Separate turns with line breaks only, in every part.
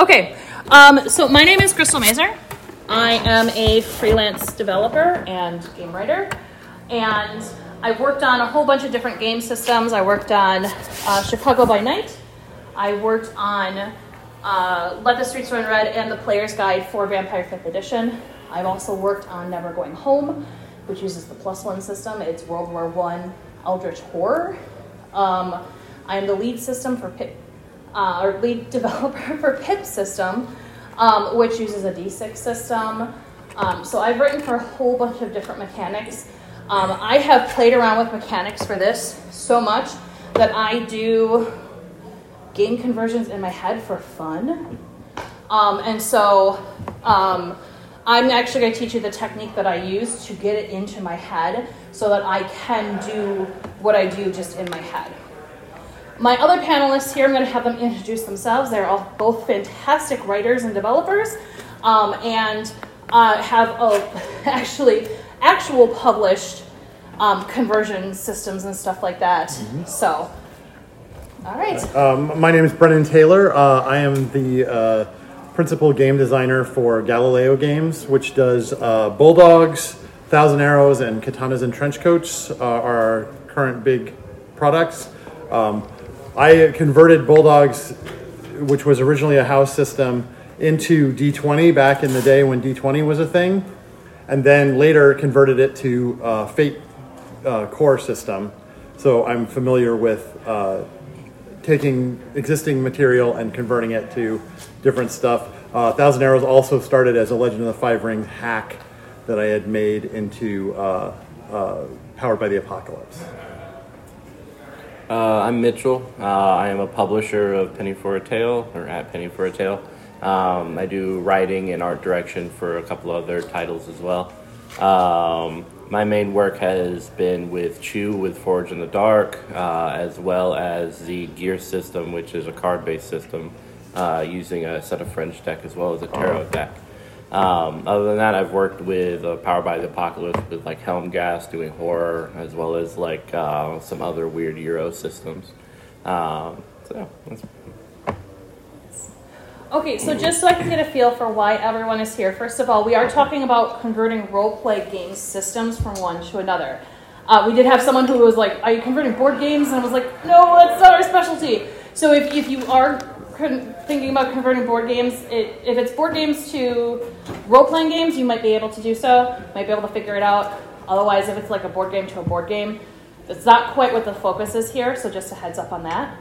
Okay, um, so my name is Crystal Mazur. I am a freelance developer and game writer, and I've worked on a whole bunch of different game systems. I worked on uh, Chicago by Night. I worked on uh, Let the Streets Run Red and the Player's Guide for Vampire 5th Edition. I've also worked on Never Going Home, which uses the plus one system. It's World War One Eldritch Horror. Um, I'm the lead system for Pip, uh, or lead developer for Pip system, um, which uses a D6 system. Um, so I've written for a whole bunch of different mechanics. Um, I have played around with mechanics for this so much that I do game conversions in my head for fun. Um, and so um, I'm actually going to teach you the technique that I use to get it into my head so that I can do what I do just in my head. My other panelists here, I'm going to have them introduce themselves. They're all both fantastic writers and developers, um, and uh, have a, actually actual published um, conversion systems and stuff like that. Mm-hmm. So, all right.
Um, my name is Brennan Taylor. Uh, I am the uh, principal game designer for Galileo Games, which does uh, Bulldogs, Thousand Arrows, and Katanas and Trenchcoats uh, are our current big products. Um, I converted Bulldogs, which was originally a house system, into D20 back in the day when D20 was a thing, and then later converted it to uh, Fate uh, core system. So I'm familiar with uh, taking existing material and converting it to different stuff. Uh, Thousand Arrows also started as a Legend of the Five Rings hack that I had made into uh, uh, Powered by the Apocalypse.
Uh, I'm Mitchell. Uh, I am a publisher of Penny for a Tale, or at Penny for a Tale. Um, I do writing and art direction for a couple other titles as well. Um, my main work has been with Chew with Forged in the Dark, uh, as well as the Gear system, which is a card based system uh, using a set of French deck as well as a tarot deck. Um, other than that, I've worked with uh, Power by the Apocalypse with like Helmgast doing horror, as well as like uh, some other weird Euro systems. Um, so that's
Okay, so just so I can get a feel for why everyone is here, first of all, we are talking about converting role play game systems from one to another. Uh, we did have someone who was like, Are you converting board games? And I was like, No, that's not our specialty. So if, if you are thinking about converting board games, it, if it's board games to role playing games, you might be able to do so, might be able to figure it out. Otherwise, if it's like a board game to a board game, it's not quite what the focus is here, so just a heads up on that.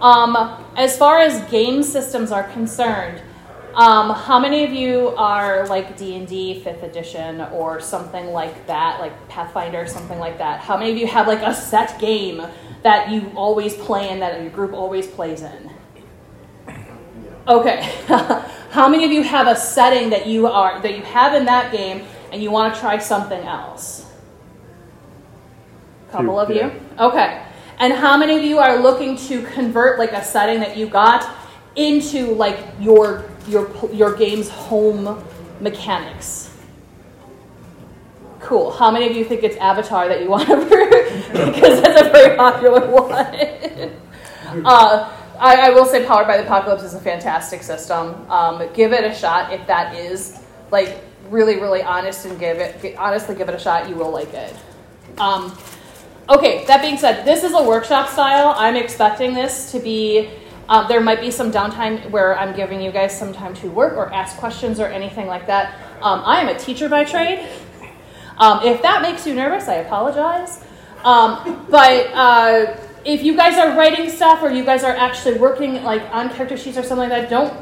Um, as far as game systems are concerned, um, how many of you are like D&D 5th edition or something like that, like Pathfinder, something like that? How many of you have like a set game that you always play in, that your group always plays in? Okay. How many of you have a setting that you are that you have in that game and you want to try something else? A couple of you. Okay. And how many of you are looking to convert like a setting that you got into like your your your game's home mechanics? Cool. How many of you think it's Avatar that you want to because that's a very popular one. uh, I, I, will say Powered by the Apocalypse is a fantastic system. Um, give it a shot if that is like really, really honest and give it honestly give it a shot. You will like it. Um, okay, that being said, this is a workshop style. I'm expecting this to be. Uh, there might be some downtime where I'm giving you guys some time to work or ask questions or anything like that. Um, I am a teacher by trade. Um, if that makes you nervous, I apologize. Um, but uh, if you guys are writing stuff or you guys are actually working like on character sheets or something like that, don't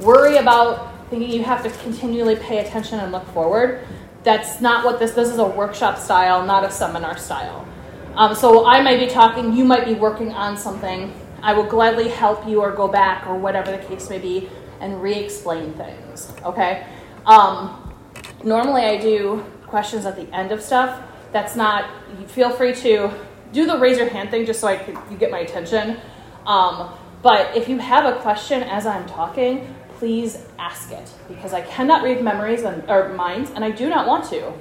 worry about thinking you have to continually pay attention and look forward. That's not what this. This is a workshop style, not a seminar style. Um, so I might be talking, you might be working on something. I will gladly help you or go back or whatever the case may be and re-explain things. Okay. Um, normally I do questions at the end of stuff. That's not. Feel free to do the raise your hand thing just so I could, you get my attention. Um, but if you have a question as I'm talking, please ask it because I cannot read memories and, or minds, and I do not want to.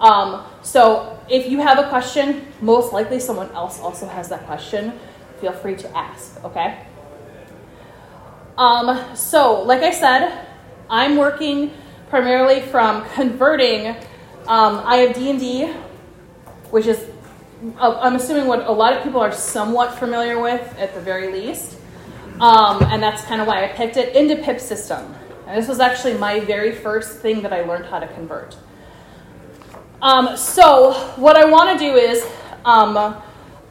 Um, so if you have a question, most likely someone else also has that question. Feel free to ask. Okay. Um, so, like I said, I'm working primarily from converting. Um, I have D and D, which is I'm assuming what a lot of people are somewhat familiar with at the very least, um, and that's kind of why I picked it into pip system. And this was actually my very first thing that I learned how to convert. Um, so what I want to do is um,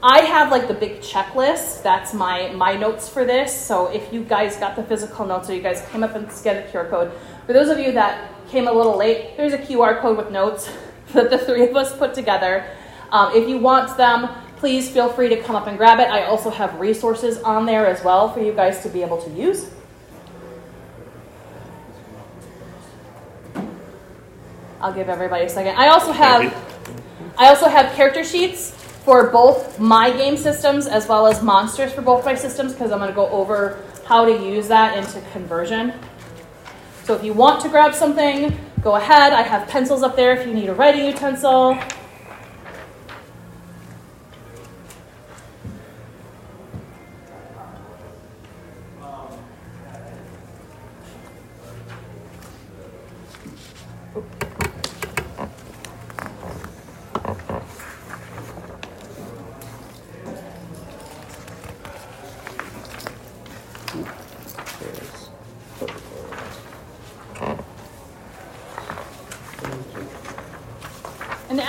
I have like the big checklist. That's my my notes for this. So if you guys got the physical notes or you guys came up and scanned the QR code, for those of you that came a little late, here's a QR code with notes that the three of us put together. Um, if you want them, please feel free to come up and grab it. I also have resources on there as well for you guys to be able to use. I'll give everybody a second. I also have I also have character sheets for both my game systems as well as monsters for both my systems because I'm going to go over how to use that into conversion. So if you want to grab something, go ahead. I have pencils up there if you need a writing utensil.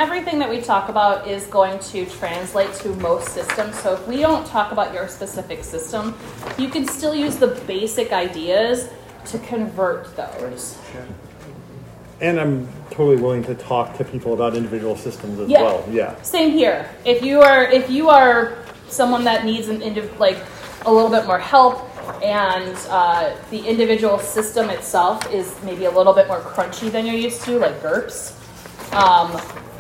Everything that we talk about is going to translate to most systems. So if we don't talk about your specific system, you can still use the basic ideas to convert those.
And I'm totally willing to talk to people about individual systems as
Yeah.
well. Yeah.
Same here. If you are if you are someone that needs an indiv- like a little bit more help and uh, the individual system itself is maybe a little bit more crunchy than you're used to, like GURPS, um,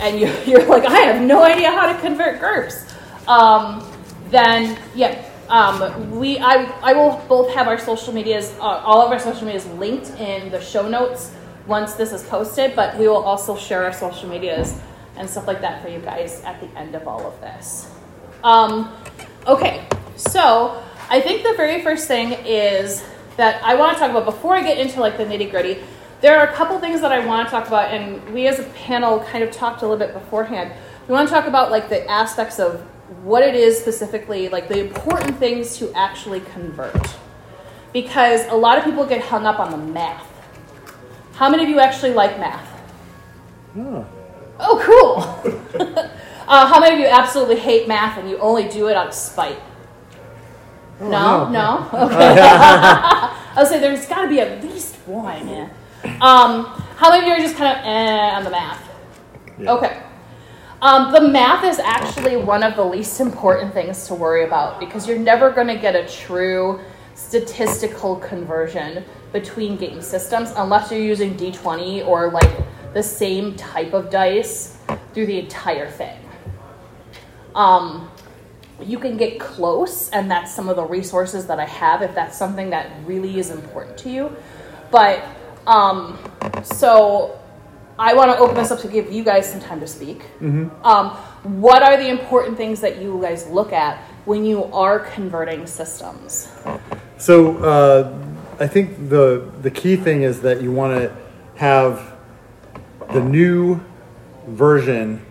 and you, you're like, I have no idea how to convert GURPS, um, then yeah, um, we I, I will both have our social medias, uh, all of our social medias linked in the show notes once this is posted, but we will also share our social medias and stuff like that for you guys at the end of all of this. Um, okay, so I think the very first thing is that I want to talk about before I get into like the nitty gritty. There are a couple things that I want to talk about, and we as a panel kind of talked a little bit beforehand. We want to talk about like the aspects of what it is specifically, like the important things to actually convert, because a lot of people get hung up on the math. How many of you actually like math?
Oh.
Oh, cool. uh, how many of you absolutely hate math and you only do it out of spite?
Oh,
no, no. Okay. I'll say there's got to be at least one. Um, how many of you are just kind of eh on the math?
Yeah.
Okay. Um, the math is actually one of the least important things to worry about because you're never going to get a true statistical conversion between game systems unless you're using D20 or like the same type of dice through the entire thing. Um, you can get close, and that's some of the resources that I have if that's something that really is important to you. But um, so I want to open this up to give you guys some time to speak. Um, what are the important things that you guys look at when you are converting systems?
So uh, I think the the key thing is that you want to have the new version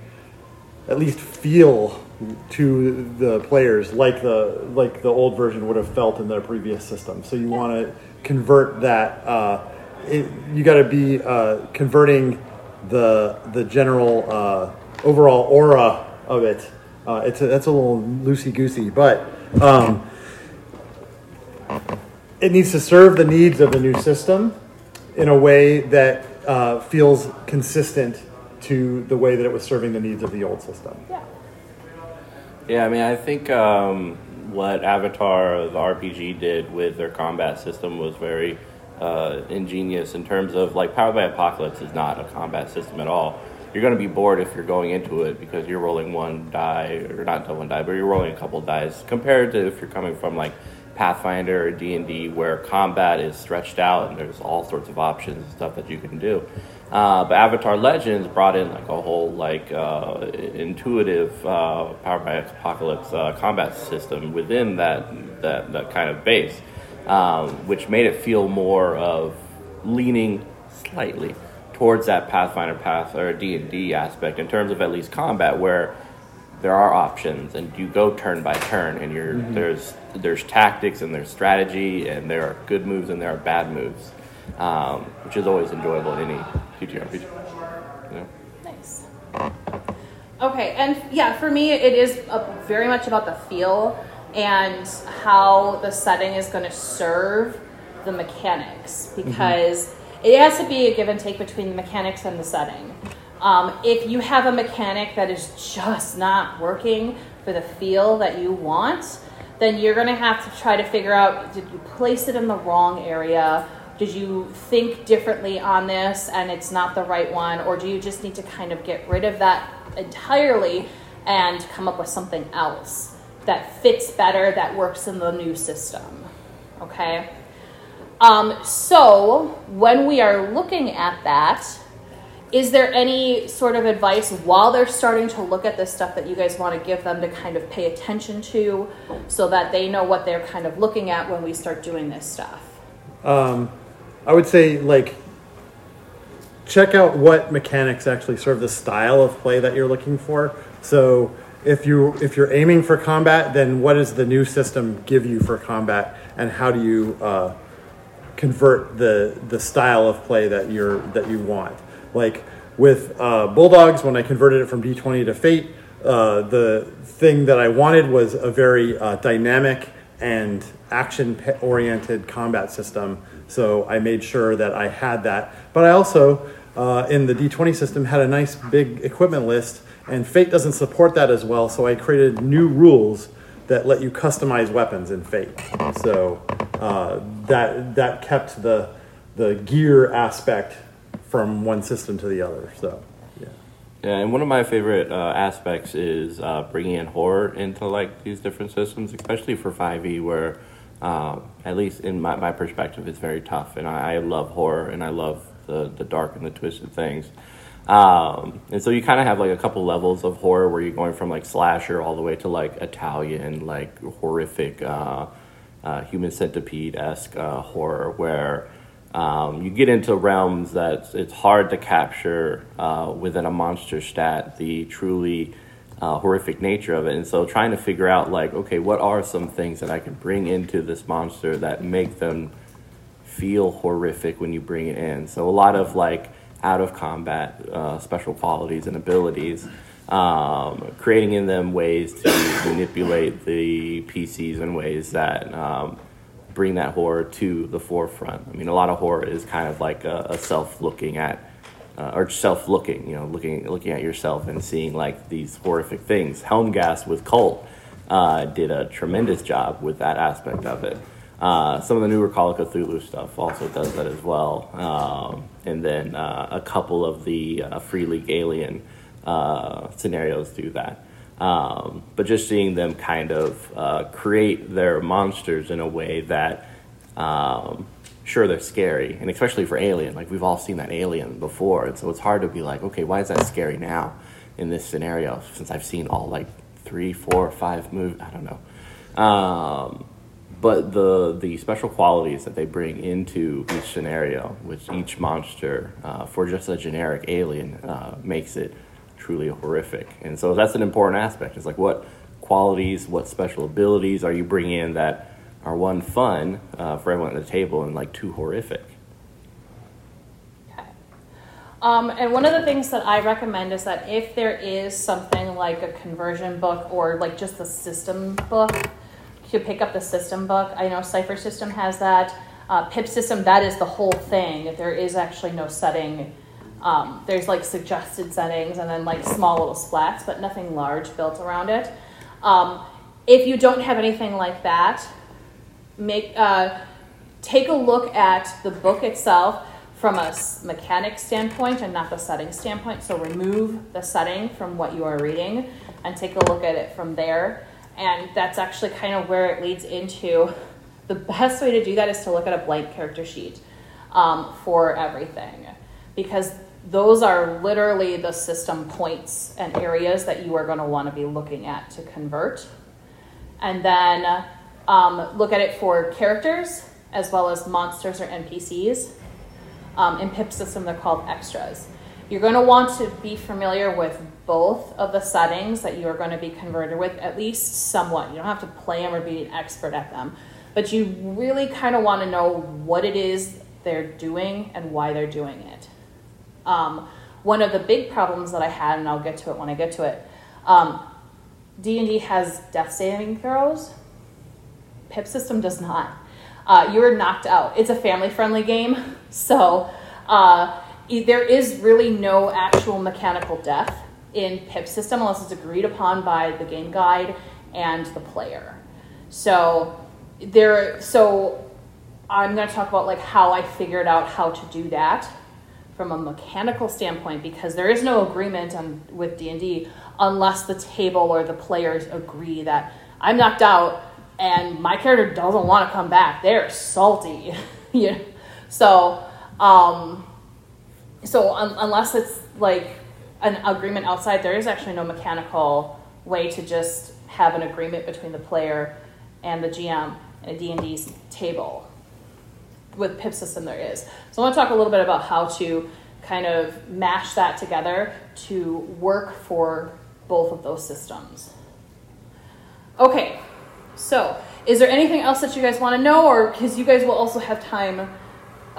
at least feel to the players like the like the old version would have felt in their previous system. So you want to convert that. Uh, it, you got to be uh, converting the the general uh, overall aura of it. Uh, it's a, that's a little loosey goosey, but. Um, it needs to serve the needs of the new system in a way that uh, feels consistent to the way that it was serving the needs of the old system.
Yeah.
Yeah, I mean, I think um, what Avatar, the RPG, did with their combat system was very uh, ingenious in terms of like Powered by Apocalypse is not a combat system at all. You're going to be bored if you're going into it because you're rolling one die, or not one die, but you're rolling a couple dice compared to if you're coming from like Pathfinder or D and D, where combat is stretched out and there's all sorts of options and stuff that you can do. Uh, but Avatar Legends brought in like a whole like uh, intuitive uh, Powered by Apocalypse uh, combat system within that, that that kind of base. Um, which made it feel more of leaning slightly towards that Pathfinder path or D and D aspect in terms of at least combat, where there are options and you go turn by turn, and you're mm-hmm. there's there's tactics and there's strategy, and there are good moves and there are bad moves, um, which is always enjoyable in any TTRPG.
Yeah. Nice. Okay, and yeah, for me, it is a, very much about the feel and how the setting is going to serve the mechanics mm-hmm. because mm-hmm. it has to be a give and take between the mechanics and the setting. Um, if you have a mechanic that is just not working for the feel that you want, then you're going to have to try to figure out did you place it in the wrong area? Did you think differently on this and it's not the right one? Or do you just need to kind of get rid of that entirely and come up with something else that fits better, that works in the new system? Okay? Um, so, when we are looking at that, is there any sort of advice while they're starting to look at this stuff that you guys want to give them to kind of pay attention to so that they know what they're kind of looking at when we start doing this stuff?
Um, I would say, like, check out what mechanics actually serve the style of play that you're looking for. So, if you if you're aiming for combat, then what does the new system give you for combat, and how do you uh, convert the the style of play that you're that you want? Like with uh, Bulldogs, when I converted it from D20 to Fate, uh, the thing that I wanted was a very uh, dynamic and action oriented combat system. So I made sure that I had that. But I also, uh, in the D20 system, had a nice big equipment list, and Fate doesn't support that as well. So I created new rules that let you customize weapons in Fate. So uh, that that kept the the gear aspect from one system to the other. So, yeah.
Yeah, and one of my favorite uh, aspects is uh, bringing in horror into like these different systems, especially for 5e, where um, at least in my, my perspective, it's very tough, and I, I, love horror and I love the the dark and the twisted things. Um, and so you kind of have like a couple levels of horror where you're going from like slasher all the way to like Italian, like horrific, uh, uh human centipede esque uh, horror, where um, you get into realms that it's hard to capture uh, within a monster stat the truly uh, horrific nature of it. And so trying to figure out like, okay, what are some things that I can bring into this monster that make them feel horrific when you bring it in. So a lot of like out of combat uh, special qualities and abilities. Um, creating in them ways to manipulate the PCs in ways that um, bring that horror to the forefront. I mean, a lot of horror is kind of like a, a self-looking at, uh, or self-looking, you know, looking looking at yourself and seeing like these horrific things. Helmgast with Kult uh, did a tremendous job with that aspect of it. Uh, some of the newer Call of Cthulhu stuff also does that as well, um, and then uh, a couple of the uh, Free League Alien uh, scenarios do that. Um, but just seeing them kind of uh, create their monsters in a way that, um, sure, they're scary, and especially for Alien. Like we've all seen that Alien before, and so it's hard to be like, okay, why is that scary now in this scenario? Since I've seen all like three, four, five movies, I don't know. But the the special qualities that they bring into each scenario which each monster uh, for just a generic alien uh, makes it truly horrific. And so that's an important aspect. It's like what qualities, what special abilities are you bringing in that are one fun uh, for everyone at the table and like two horrific.
Okay. Um, and one of the things that I recommend is that if there is something like a conversion book or like just the system book, you pick up the system book. I know Cypher System has that. Uh, Pip System, that is the whole thing. There is actually no setting um, there's like suggested settings and then like small little splats, but nothing large built around it. Um, if you don't have anything like that, make uh, take a look at the book itself from a mechanic standpoint and not the setting standpoint. So remove the setting from what you are reading and take a look at it from there. And that's actually kind of where it leads into the best way to do that is to look at a blank character sheet um, for everything because those are literally the system points and areas that you are going to want to be looking at to convert. And then um, look at it for characters as well as monsters or NPCs. Um, in PIP system, they're called extras. You're going to want to be familiar with both of the settings that you are going to be converted with, at least somewhat. You don't have to play them or be an expert at them, but you really kind of want to know what it is they're doing and why they're doing it. Um, one of the big problems that I had, and I'll get to it when I get to it, um, D&D has death saving throws. PIP system does not. Uh, you are knocked out. It's a family-friendly game, so uh, there is really no actual mechanical death in PIP system unless it's agreed upon by the game guide and the player. So there, so I'm going to talk about like how I figured out how to do that from a mechanical standpoint because there is no agreement on with D&D unless the table or the players agree that I'm knocked out and my character doesn't want to come back. They're salty. yeah. So, um, so un- unless it's like an agreement outside, there is actually no mechanical way to just have an agreement between the player and the GM in a D&D table with PIP system there is. So I want to talk a little bit about how to kind of mash that together to work for both of those systems. Okay, so is there anything else that you guys want to know, or because you guys will also have time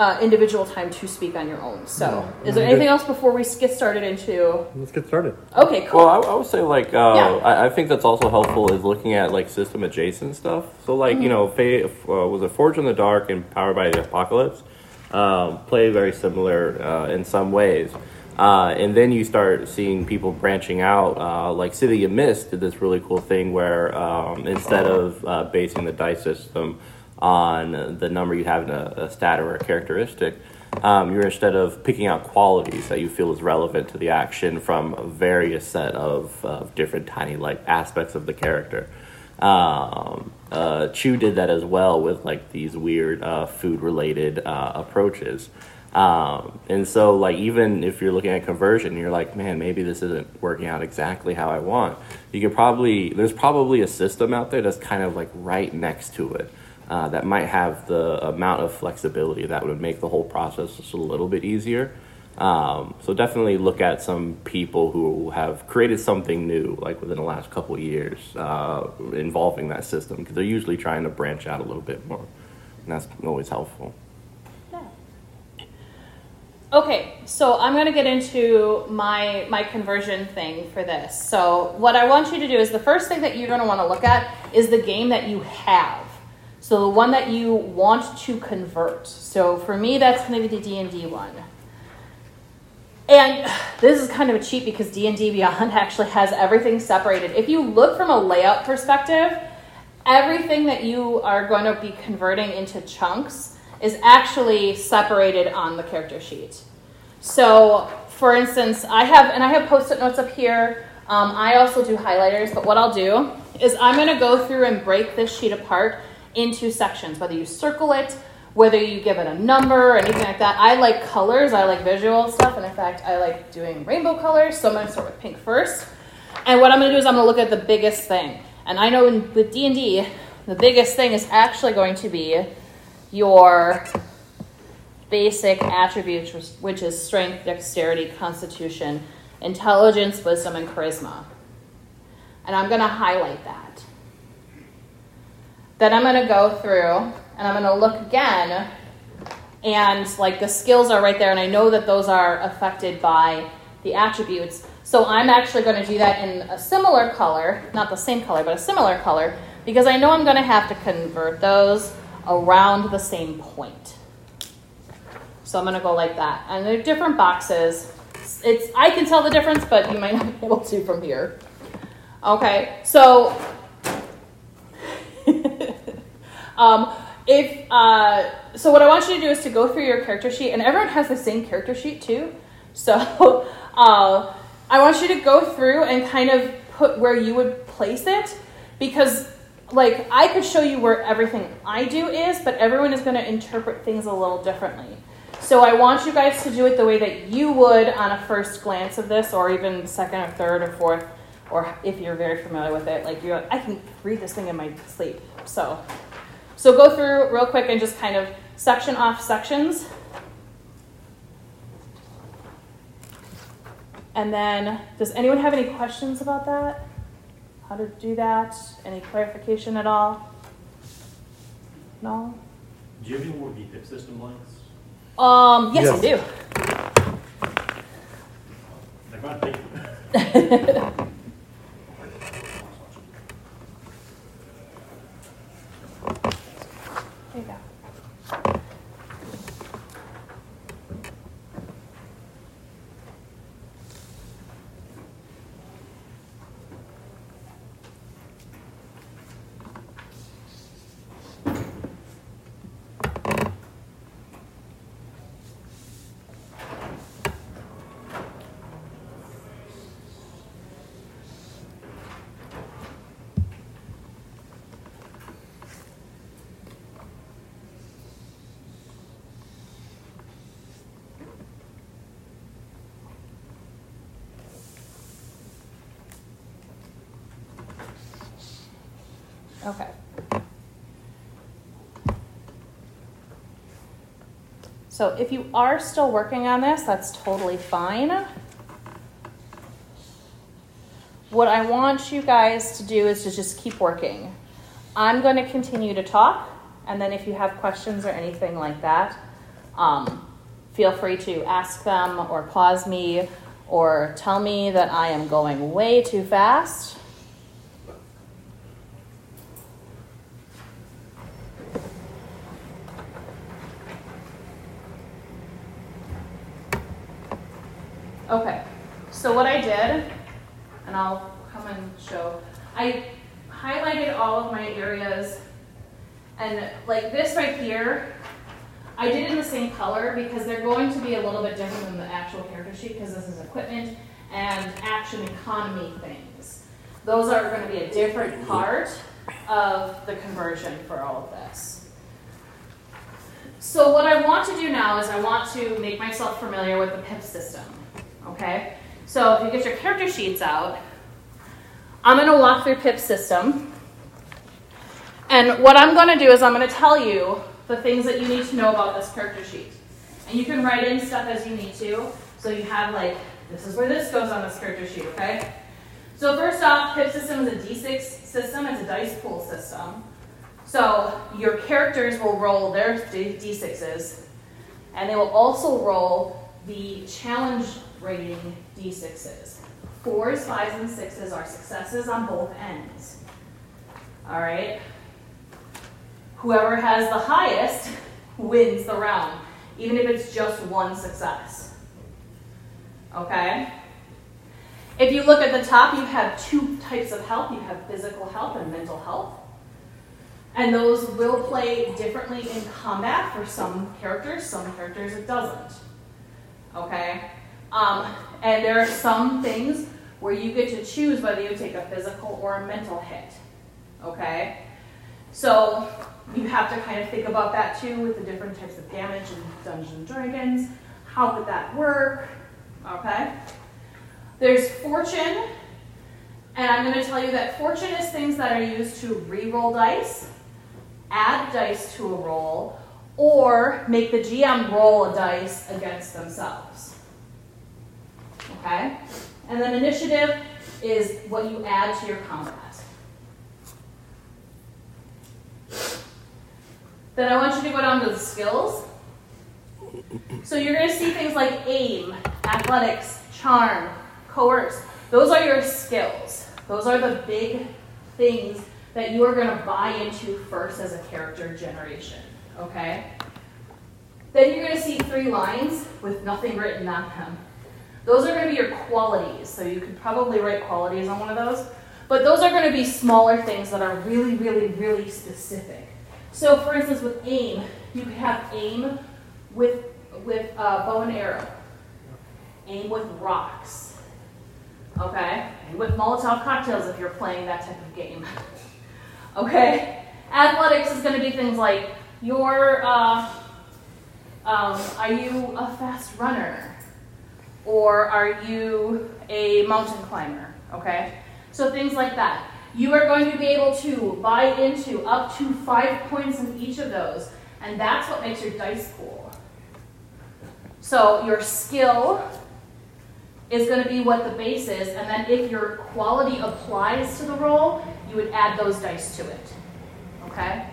uh, individual time to speak on your own. So, is there anything else before we get started into?
Let's get started.
Okay, cool.
Well, I, I would say like uh,
Yeah.
I, I think that's also helpful is looking at like system adjacent stuff. So like you know, Fa- uh, was it Forged in the Dark and Powered by the Apocalypse um, play very similar uh, in some ways. Uh, and then you start seeing people branching out. Uh, like City of Mist did this really cool thing where um, instead of uh, basing the dice system on the number you have in a, a stat or a characteristic, um, you're instead of picking out qualities that you feel is relevant to the action from a various set of, of different tiny like aspects of the character. Um, uh, Chew did that as well with like these weird uh, food related uh, approaches. Um, and so like even if you're looking at conversion, you're like, man, maybe this isn't working out exactly how I want. You could probably there's probably a system out there that's kind of like right next to it. Uh, that might have the amount of flexibility that would make the whole process just a little bit easier. Um, so definitely look at some people who have created something new, like within the last couple years, uh, involving that system, because they're usually trying to branch out a little bit more, and that's always helpful.
Okay, so I'm going to get into my my conversion thing for this. So what I want you to do is the first thing that you're going to want to look at is the game that you have. So the one that you want to convert. So for me, that's going to be the D and D one. And this is kind of a cheat because D and D Beyond actually has everything separated. If you look from a layout perspective, everything that you are going to be converting into chunks is actually separated on the character sheet. So, for instance, I have, and I have post it notes up here. Um, I also do highlighters, but what I'll do is I'm going to go through and break this sheet apart into sections, whether you circle it, whether you give it a number anything like that. I like colors, I like visual stuff, and in fact, I like doing rainbow colors, so I'm to start with pink first. And what I'm to do is I'm to look at the biggest thing. And I know in, with D&D, the biggest thing is actually going to be your basic attributes, which- which is strength, dexterity, constitution, intelligence, wisdom, and charisma. And I'm going to highlight that. Then I'm going to go through and I'm going to look again, and like the skills are right there, and I know that those are affected by the attributes. So I'm actually going to do that in a similar color, not the same color, but a similar color, because I know I'm going to have to convert those around the same point. So I'm going to go like that. And they're different boxes. It's I can tell the difference, but you might not be able to from here. Okay, so um, if uh, so, what I want you to do is to go through your character sheet, and everyone has the same character sheet too. So uh, I want you to go through and kind of put where you would place it, because like I could show you where everything I do is, but everyone is going to interpret things a little differently. So I want you guys to do it the way that you would on a first glance of this, or even second or third or fourth, or if you're very familiar with it. Like you're, I can read this thing in my sleep. So, so go through real quick and just kind of section off sections. And then, does anyone have any questions about that? How to do that? Any clarification at all? No?
Do you have any more VPIP system blanks?
Um, yes, I
Yes.
Never mind, thank you.
do. There you go. Okay. So if you are still working on this, that's totally fine. What I want you guys to do is to just keep working. I'm going to continue to talk, and then if you have questions or anything like that, um, feel free to ask them or pause me or tell me that I am going way too fast. Okay, so what I did, and I'll come and show, I highlighted all of my areas, and like this right here, I did it in the same color because they're going to be a little bit different than the actual character sheet because this is equipment and action economy things. Those are going to be a different part of the conversion for all of this. So what I want to do now is I want to make myself familiar with the PIP system. Okay? So if you get your character sheets out, I'm going to walk through PIP system. And what I'm going to do is I'm going to tell you the things that you need to know about this character sheet. And you can write in stuff as you need to. So you have like, this is where this goes on this character sheet, okay? So first off, PIP system is a D6 system. It's a dice pool system. So your characters will roll their D- D6s, and they will also roll the challenge rating D6s. Fours, fives, and sixes are successes on both ends. All right? Whoever has the highest wins the round, even if it's just one success. Okay? If you look at the top, you have two types of health you have physical health and mental health. And those will play differently in combat for some characters, some characters it doesn't. Okay? Um, and there are some things where you get to choose whether you take a physical or a mental hit. Okay? So you have to kind of think about that too with the different types of damage in Dungeons and Dragons. How would that work? Okay? There's fortune, and I'm going to tell you that fortune is things that are used to re-roll dice, add dice to a roll, or make the GM roll a dice against themselves. Okay? And then initiative is what you add to your combat. Then I want you to go down to the skills. So you're going to see things like aim, athletics, charm, coerce. Those are your skills. Those are the big things that you are going to buy into first as a character generation. Okay? Then you're going to see three lines with nothing written on them. Those are going to be your qualities. So you could probably write qualities on one of those. But those are going to be smaller things that are really, really, really specific. So, for instance, with aim, you could have aim with with uh, bow and arrow, aim with rocks, okay, and with Molotov cocktails if you're playing that type of game. okay, athletics is going to be things like your uh, um, are you a fast runner, or are you a mountain climber? Okay, so things like that. you are going to be able to buy into up to five points in each of those. And that's what makes your dice pool. So your skill is going to be what the base is, and then if your quality applies to the roll, you would add those dice to it. Okay?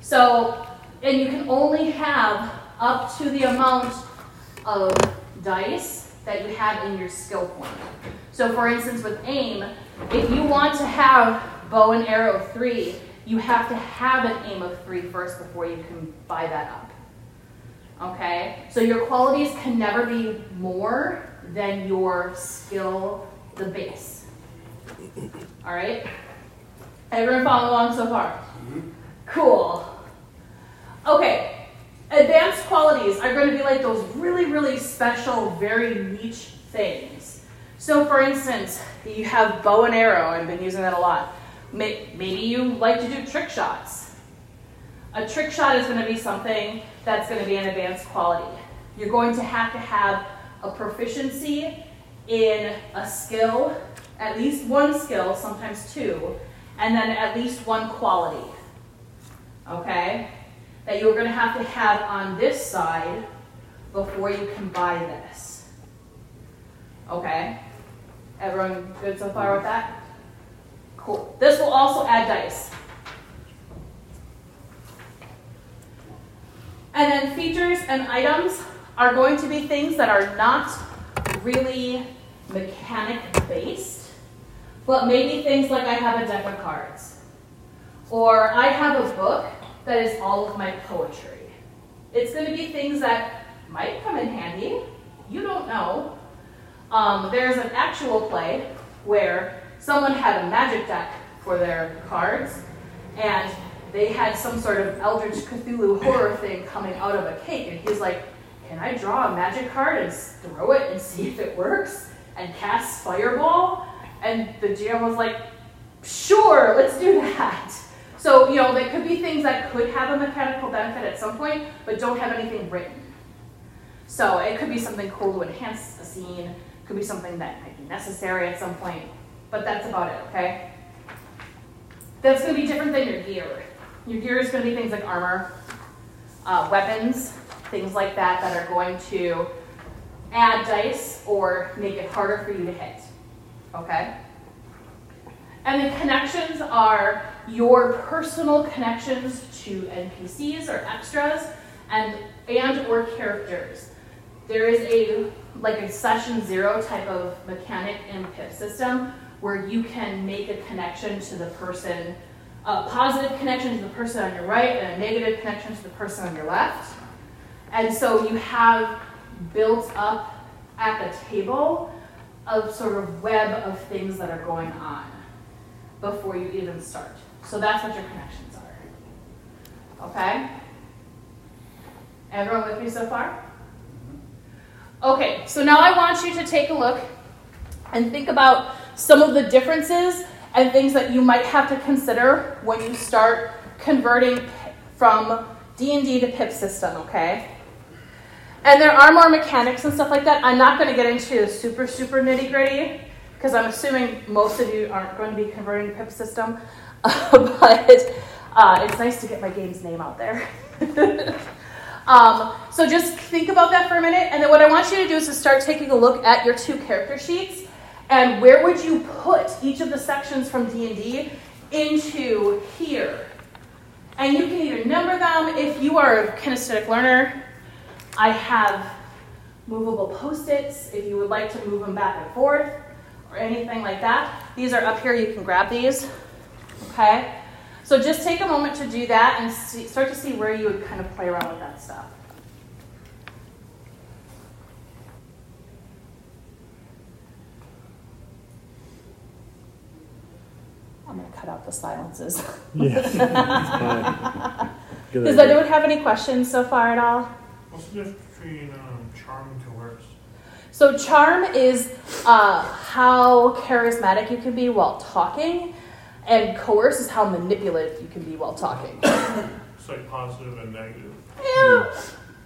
So, and you can only have up to the amount of dice that you have in your skill point. So, for instance, with aim, if you want to have bow and arrow three, you have to have an aim of three first before you can buy that up. Okay? So your qualities can never be more than your skill, the base. All right? Everyone follow along so far? Mm-hmm. Cool. Okay. Advanced qualities are going to be like those really, really special, very niche things. So, for instance, you have bow and arrow. I've been using that a lot. Maybe you like to do trick shots. A trick shot is going to be something that's going to be an advanced quality. You're going to have to have a proficiency in a skill, at least one skill, sometimes two, and then at least one quality. Okay? That you're going to have to have on this side before you can buy this. Okay? Everyone good so far with that? Cool. This will also add dice. And then features and items are going to be things that are not really mechanic based, but maybe things like I have a deck of cards, or I have a book that is all of my poetry. It's going to be things that might come in handy. You don't know. Um, there's an actual play where someone had a magic deck for their cards, and they had some sort of Eldritch Cthulhu horror thing coming out of a cake, and he's like, Can I draw a magic card and throw it and see if it works? And cast Fireball? And the GM was like, Sure, let's do that. So, you know, there could be things that could have a mechanical benefit at some point, but don't have anything written. So it could be something cool to enhance a scene, could be something that might be necessary at some point, but that's about it, okay? That's to be different than your gear. Your gear is to be things like armor, uh, weapons, things like that that are going to add dice or make it harder for you to hit. Okay? And the connections are your personal connections to NPCs or extras and and or characters. There is a like a session zero type of mechanic in PIP system where you can make a connection to the person a positive connection to the person on your right and a negative connection to the person on your left. And so you have built up at the table a sort of web of things that are going on before you even start. So that's what your connections are. Okay? Everyone with me so far? Okay, so now I want you to take a look and think about some of the differences and things that you might have to consider when you start converting from D&D to PIP system, okay? And there are more mechanics and stuff like that. I'm not going to get into super, super nitty gritty because I'm assuming most of you aren't going to be converting to PIP system. but uh, it's nice to get my game's name out there. um, so just think about that for a minute. And then what I want you to do is to start taking a look at your two character sheets and where would you put each of the sections from D&D into here? And you can either number them if you are a kinesthetic learner. I have movable post-its if you would like to move them back and forth or anything like that. These are up here, you can grab these. Okay? So just take a moment to do that and see, start to see where you would kind of play around with that stuff. I'm going to cut out the silences.
Yes.
Does anyone have any questions so far at all?
What's the difference between um, charm and coerce?
So, charm is uh, how charismatic you can be while talking, and coerce is how manipulative you can be while talking.
It's like positive and negative.
Yeah,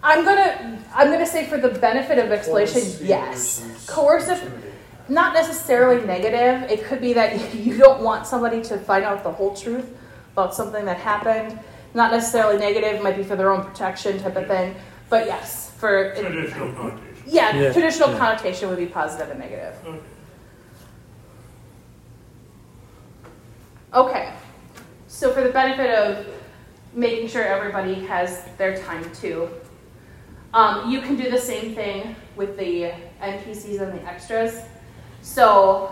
I'm gonna I'm gonna say for the benefit of explanation, yes.
versus
Coercive not necessarily negative. It could be that you don't want somebody to find out the whole truth about something that happened. Not necessarily negative, it might be for their own protection type of thing. But yes, for
Traditional connotation.
yeah,
Yeah.
traditional
Yeah.
connotation would be positive and negative.
Okay.
Okay, so for the benefit of making sure everybody has their time too, um, you can do the same thing with the NPCs and the extras. So,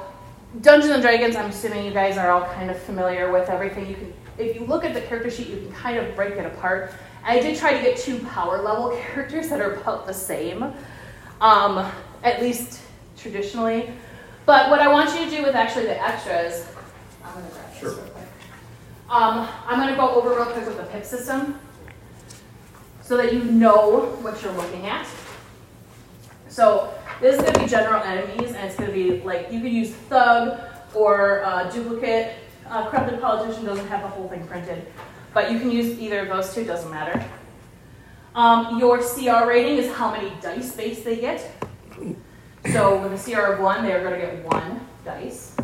Dungeons and Dragons, I'm assuming you guys are all kind of familiar with everything. You can, if you look at the character sheet, you can kind of break it apart. I did try to get two power level characters that are about the same, um, at least traditionally. But what I want you to do with actually the extras, I'm gonna grab this
Sure.
real quick. Um, I'm gonna go over real quick with the pip system so that you know what you're looking at. So this is gonna be general enemies, and it's gonna be like you could use thug or uh, duplicate. Uh, corrupted politician doesn't have the whole thing printed, but you can use either of those two. Doesn't matter. Um, your CR rating is how many dice base they get. So with a CR of one, they're gonna get one dice.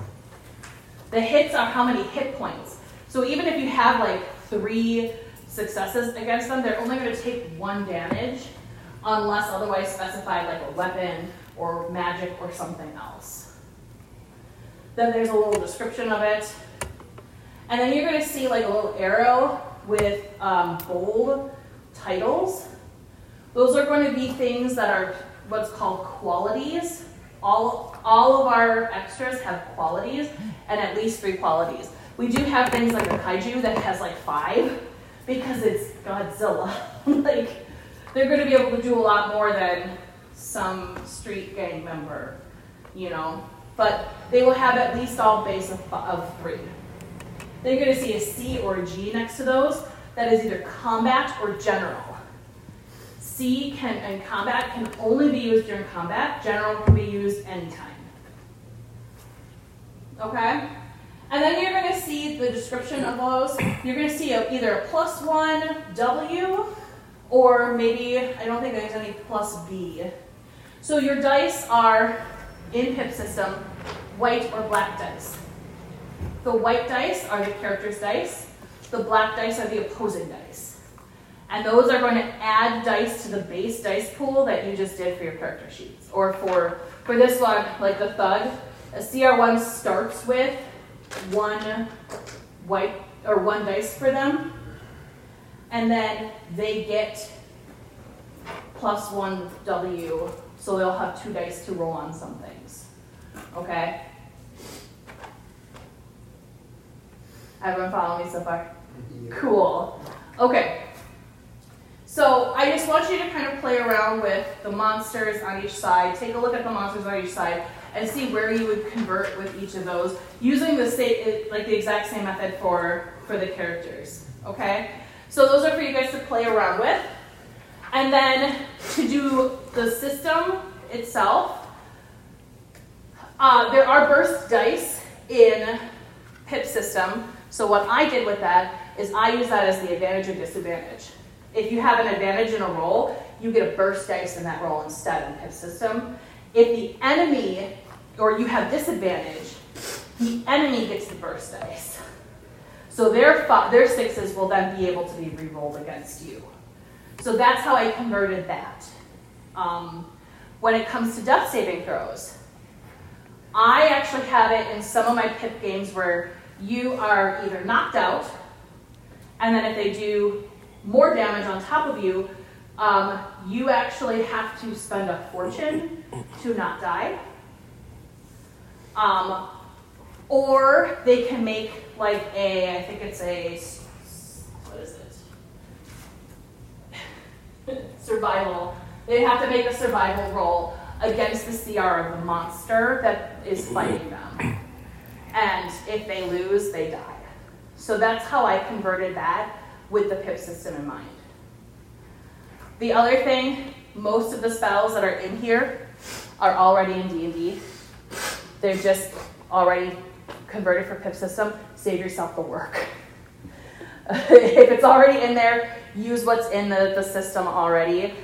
The hits are how many hit points. So even if you have like three successes against them, they're only going to take one damage unless otherwise specified, like a weapon or magic or something else. Then there's a little description of it. And then you're going to see like a little arrow with um, bold titles. Those are going to be things that are what's called qualities. All, all of our extras have qualities and at least three qualities. We do have things like a kaiju that has like five because it's Godzilla. like they're going to be able to do a lot more than some street gang member, you know. But they will have at least all base of, of three. Then you're going to see a C or a G next to those. That is either combat or general. C can and combat can only be used during combat. General can be used anytime. Okay? And then you're going to see the description of those. You're going to see a, either a plus one W or maybe, I don't think there's any plus B. So your dice are, in PIP system, white or black dice. The white dice are the character's dice. The black dice are the opposing dice. And those are going to add dice to the base dice pool that you just did for your character sheets. Or for, for this one, like the thug, a CR1 starts with one white or one dice for them. And then they get plus one W, so they'll have two dice to roll on some things. Okay? Everyone follow me so far? Cool. Okay. So I just want you to kind of play around with the monsters on each side. Take a look at the monsters on each side and see where you would convert with each of those using the same, like the exact same method for for the characters. Okay. So those are for you guys to play around with, and then to do the system itself. Uh, there are burst dice in PIP system. So what I did with that is I use that as the advantage or disadvantage. If you have an advantage in a roll, you get a burst dice in that roll instead in PIP system. If the enemy, or you have disadvantage, the enemy gets the burst dice. So their, their sixes will then be able to be re-rolled against you. So that's how I converted that. Um, when it comes to death saving throws, I actually have it in some of my PIP games where you are either knocked out, and then if they do more damage on top of you, um, you actually have to spend a fortune to not die. Um, or they can make like a, I think it's a, what is it? survival. They have to make a survival roll against the CR of the monster that is fighting them. If they lose, they die. So that's how I converted that with the PIP system in mind. The other thing, most of the spells that are in here are already in D&D. They're just already converted for PIP system. Save yourself the work. if it's already in there, use what's in the, the system already.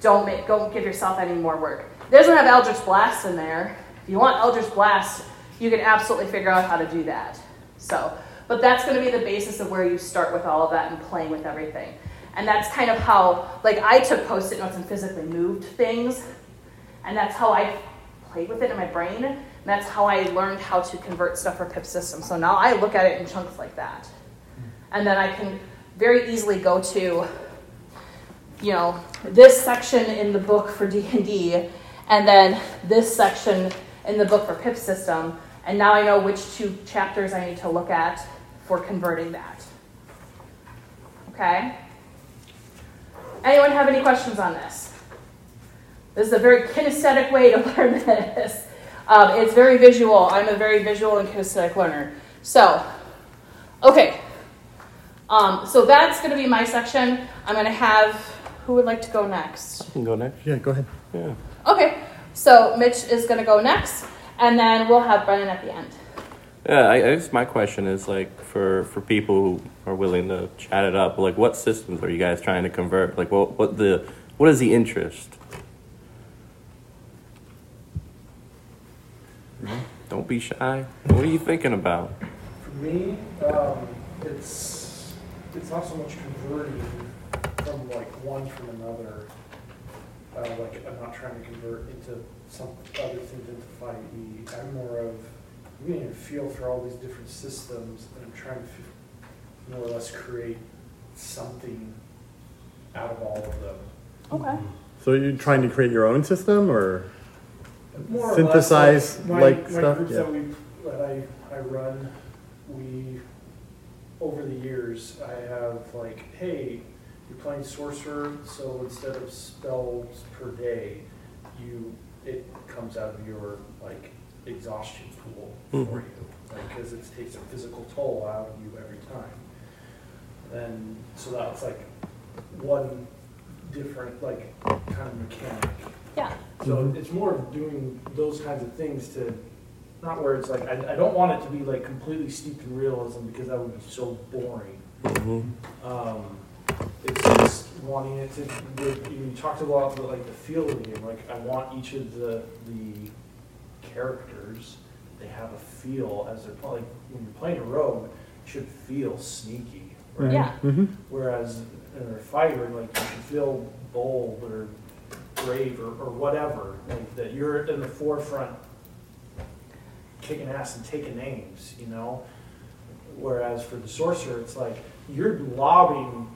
Don't make, don't give yourself any more work. It doesn't have Eldritch Blast in there If you want Eldritch Blast, you can absolutely figure out how to do that. So, but that's going to be the basis of where you start with all of that and playing with everything. And that's kind of how, like, I took post it notes and physically moved things. And that's how I played with it in my brain. And that's how I learned how to convert stuff for pip system. So now I look at it in chunks like that. And then I can very easily go to, you know, this section in the book for D&D and then this section in the book for pip system. And now I know which two chapters I need to look at for converting that. Okay? Anyone have any questions on this? This is a very kinesthetic way to learn this. Um, it's very visual. I'm a very visual and kinesthetic learner. So, okay. Um, so that's going to be my section. I'm going to have, who would like to go next?
You can go next.
Yeah, go ahead.
Yeah.
Okay, so Mitch is going to go next, and then we'll have Brennan at the end.
Yeah, I, I guess my question is like for for people who are willing to chat it up, like what systems are you guys trying to convert? Like what what the what is the interest? Don't be shy. What are you thinking about?
For me, um, it's it's not so much converting from like one from another. Uh, like I'm not trying to convert into some other things into 5e. I'm more of I'm getting a feel for all these different systems, and I'm trying to f- more or less create something out of all of them.
Okay.
So you're trying to create your own system, or
More or
Synthesize,
less, my,
like,
my
stuff?
groups
Yeah.
that we that I, I run, we over the years I have like, hey, you're playing sorcerer, so instead of spells per day, you it comes out of your like exhaustion pool for
Mhm.
you, like because it takes a physical toll out of you every time. And so that's like one different like kind of mechanic.
Yeah.
So
Mhm.
it's more of doing those kinds of things to, not where it's like, I, I don't want it to be like completely steeped in realism because that would be so boring.
Mm-hmm.
Um, it's just wanting it to, you talked a lot about like the feel of the game, like I want each of the, the characters, they have a feel as they're, pl- like, when you're playing a rogue, it should feel sneaky, right?
Yeah.
hmm
Whereas in a fighter, like you should feel bold or brave or, or whatever, like that you're in the forefront, kicking ass and taking names, you know. Whereas for the sorcerer, it's like you're lobbing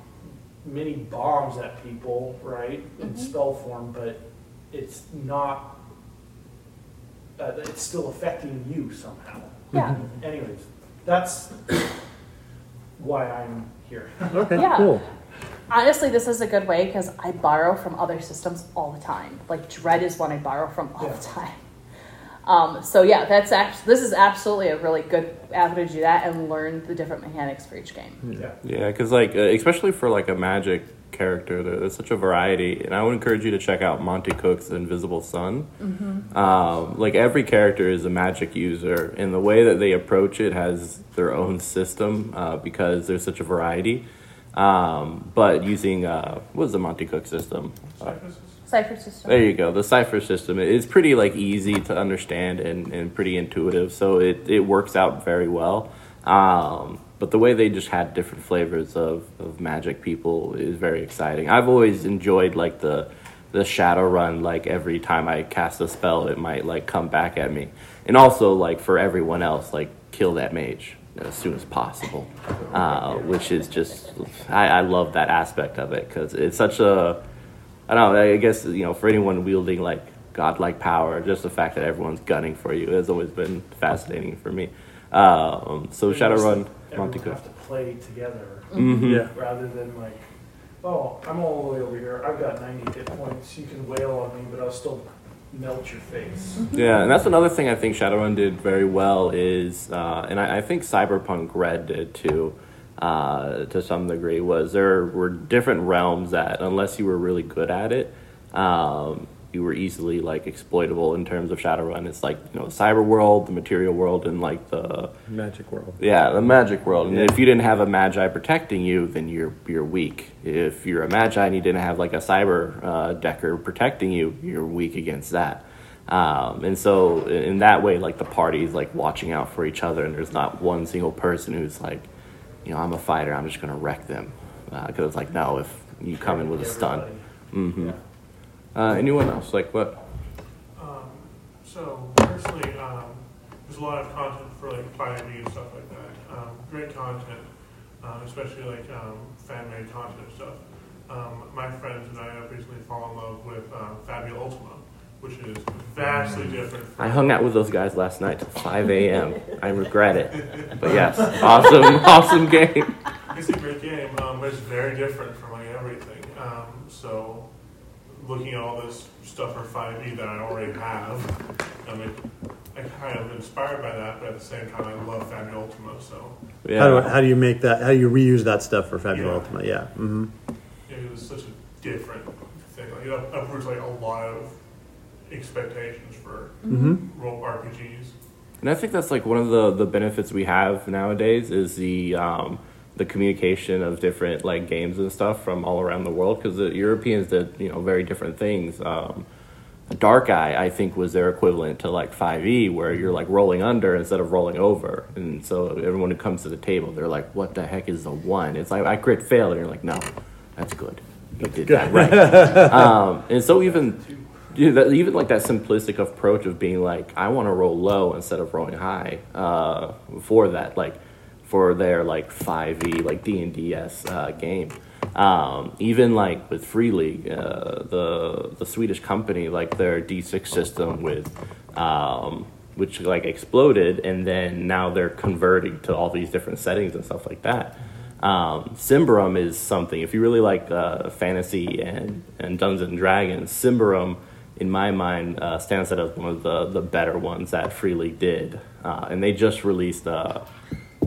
mini bombs at people, right, in
Mhm.
spell form, but it's not. Uh, it's still affecting you somehow.
Yeah.
Anyways, that's why I'm here.
Okay,
Yeah.
cool.
Honestly, this is a good way because I borrow from other systems all the time. Like Dread is one I borrow from all
Yeah.
the time. Um, so yeah, that's actually this is absolutely a really good avenue to do that and learn the different mechanics for each game.
Yeah.
Yeah, because like uh, especially for like a magic character, there- there's such a variety, and I would encourage you to check out Monte Cook's Invisible Sun. Um, like every character is a magic user, and the way that they approach it has their own system uh, because there's such a variety. Um, but using uh, what is the Monty Cook system? Uh,
Cipher system.
there you go. The cipher system is pretty like easy to understand and, and pretty intuitive, so it, it works out very well. Um, but the way they just had different flavors of, of magic people is very exciting. I've always enjoyed like the the Shadowrun. Like every time I cast a spell, it might like come back at me, and also like for everyone else, like kill that mage as soon as possible, uh, which is just I, I love that aspect of it because it's such a I don't know. I guess you know, for anyone wielding like godlike power, just the fact that everyone's gunning for you has always been fascinating for me. Um, so
It makes
Shadowrun,
everyone
Monte
have to play together
hmm
Yeah.
rather than like, oh, I'm all the way over here. I've got 90 hit points. You can wail on me, but I'll still melt your face.
Yeah, and that's another thing I think Shadowrun did very well is, uh, and I, I think Cyberpunk Red did too, uh, to some degree, was there were different realms that unless you were really good at it, um, you were easily like exploitable in terms of Shadowrun. It's like you know, the cyber world, the material world, and like the
Magic world.
Yeah, the magic world. And if you didn't have a magi protecting you, then you're you're weak. If you're a magi and you didn't have like a cyber uh, decker protecting you, you're weak against that. Um, and so in in that way, like the party is like watching out for each other, and there's not one single person who's like, you know, I'm a fighter, I'm just gonna wreck them. Because it's like, no, if you come in with a stun. hmm Uh, anyone else? Like what?
Um, so personally, um, there's a lot of content for like 5e and stuff like that. Um, great content, um, especially like um, fan-made content and stuff. Um, my friends and I have recently fallen in love with um, Fabula Ultima, which is vastly different.
I hung out with those guys last night till 5 a.m. I regret it. But yes, awesome, awesome game.
It's a great game, um, but it's very different from like everything. Um, so, looking at all this stuff for 5e that I already have, I mean, I'm kind of inspired by that, but at the same time, I love Fabula Ultima, so
How, do,
Yeah.
how do you make that? How do you reuse that stuff for Fabulous
Yeah.
Ultimate? Yeah. hmm
it was such a different thing. Like, it up- uproots like a lot of expectations for
hmm
role RPGs.
And I think that's like one of the, the benefits we have nowadays is the um, the communication of different like games and stuff from all around the world because the Europeans did you know very different things. Um, Dark Eye, I think, was their equivalent to like 5e, where you're like rolling under instead of rolling over. And so everyone who comes to the table, they're like, "What the heck is the one?" It's like I crit fail, and you're like, "No, that's good. You did that right." um, and so even Dude, that, even like that simplistic approach of being like, I want to roll low instead of rolling high. Uh, for that, like, for their like five e like D and DS uh, game. Um, even like with Free League, uh, the the Swedish company, like their D six system with, um, which like exploded, and then now they're converting to all these different settings and stuff like that. Um, Symbaroum is something. If you really like uh, fantasy and and Dungeons and Dragons, Symbaroum, in my mind, uh, stands out as one of the the better ones that Free League did. Uh, and they just released a,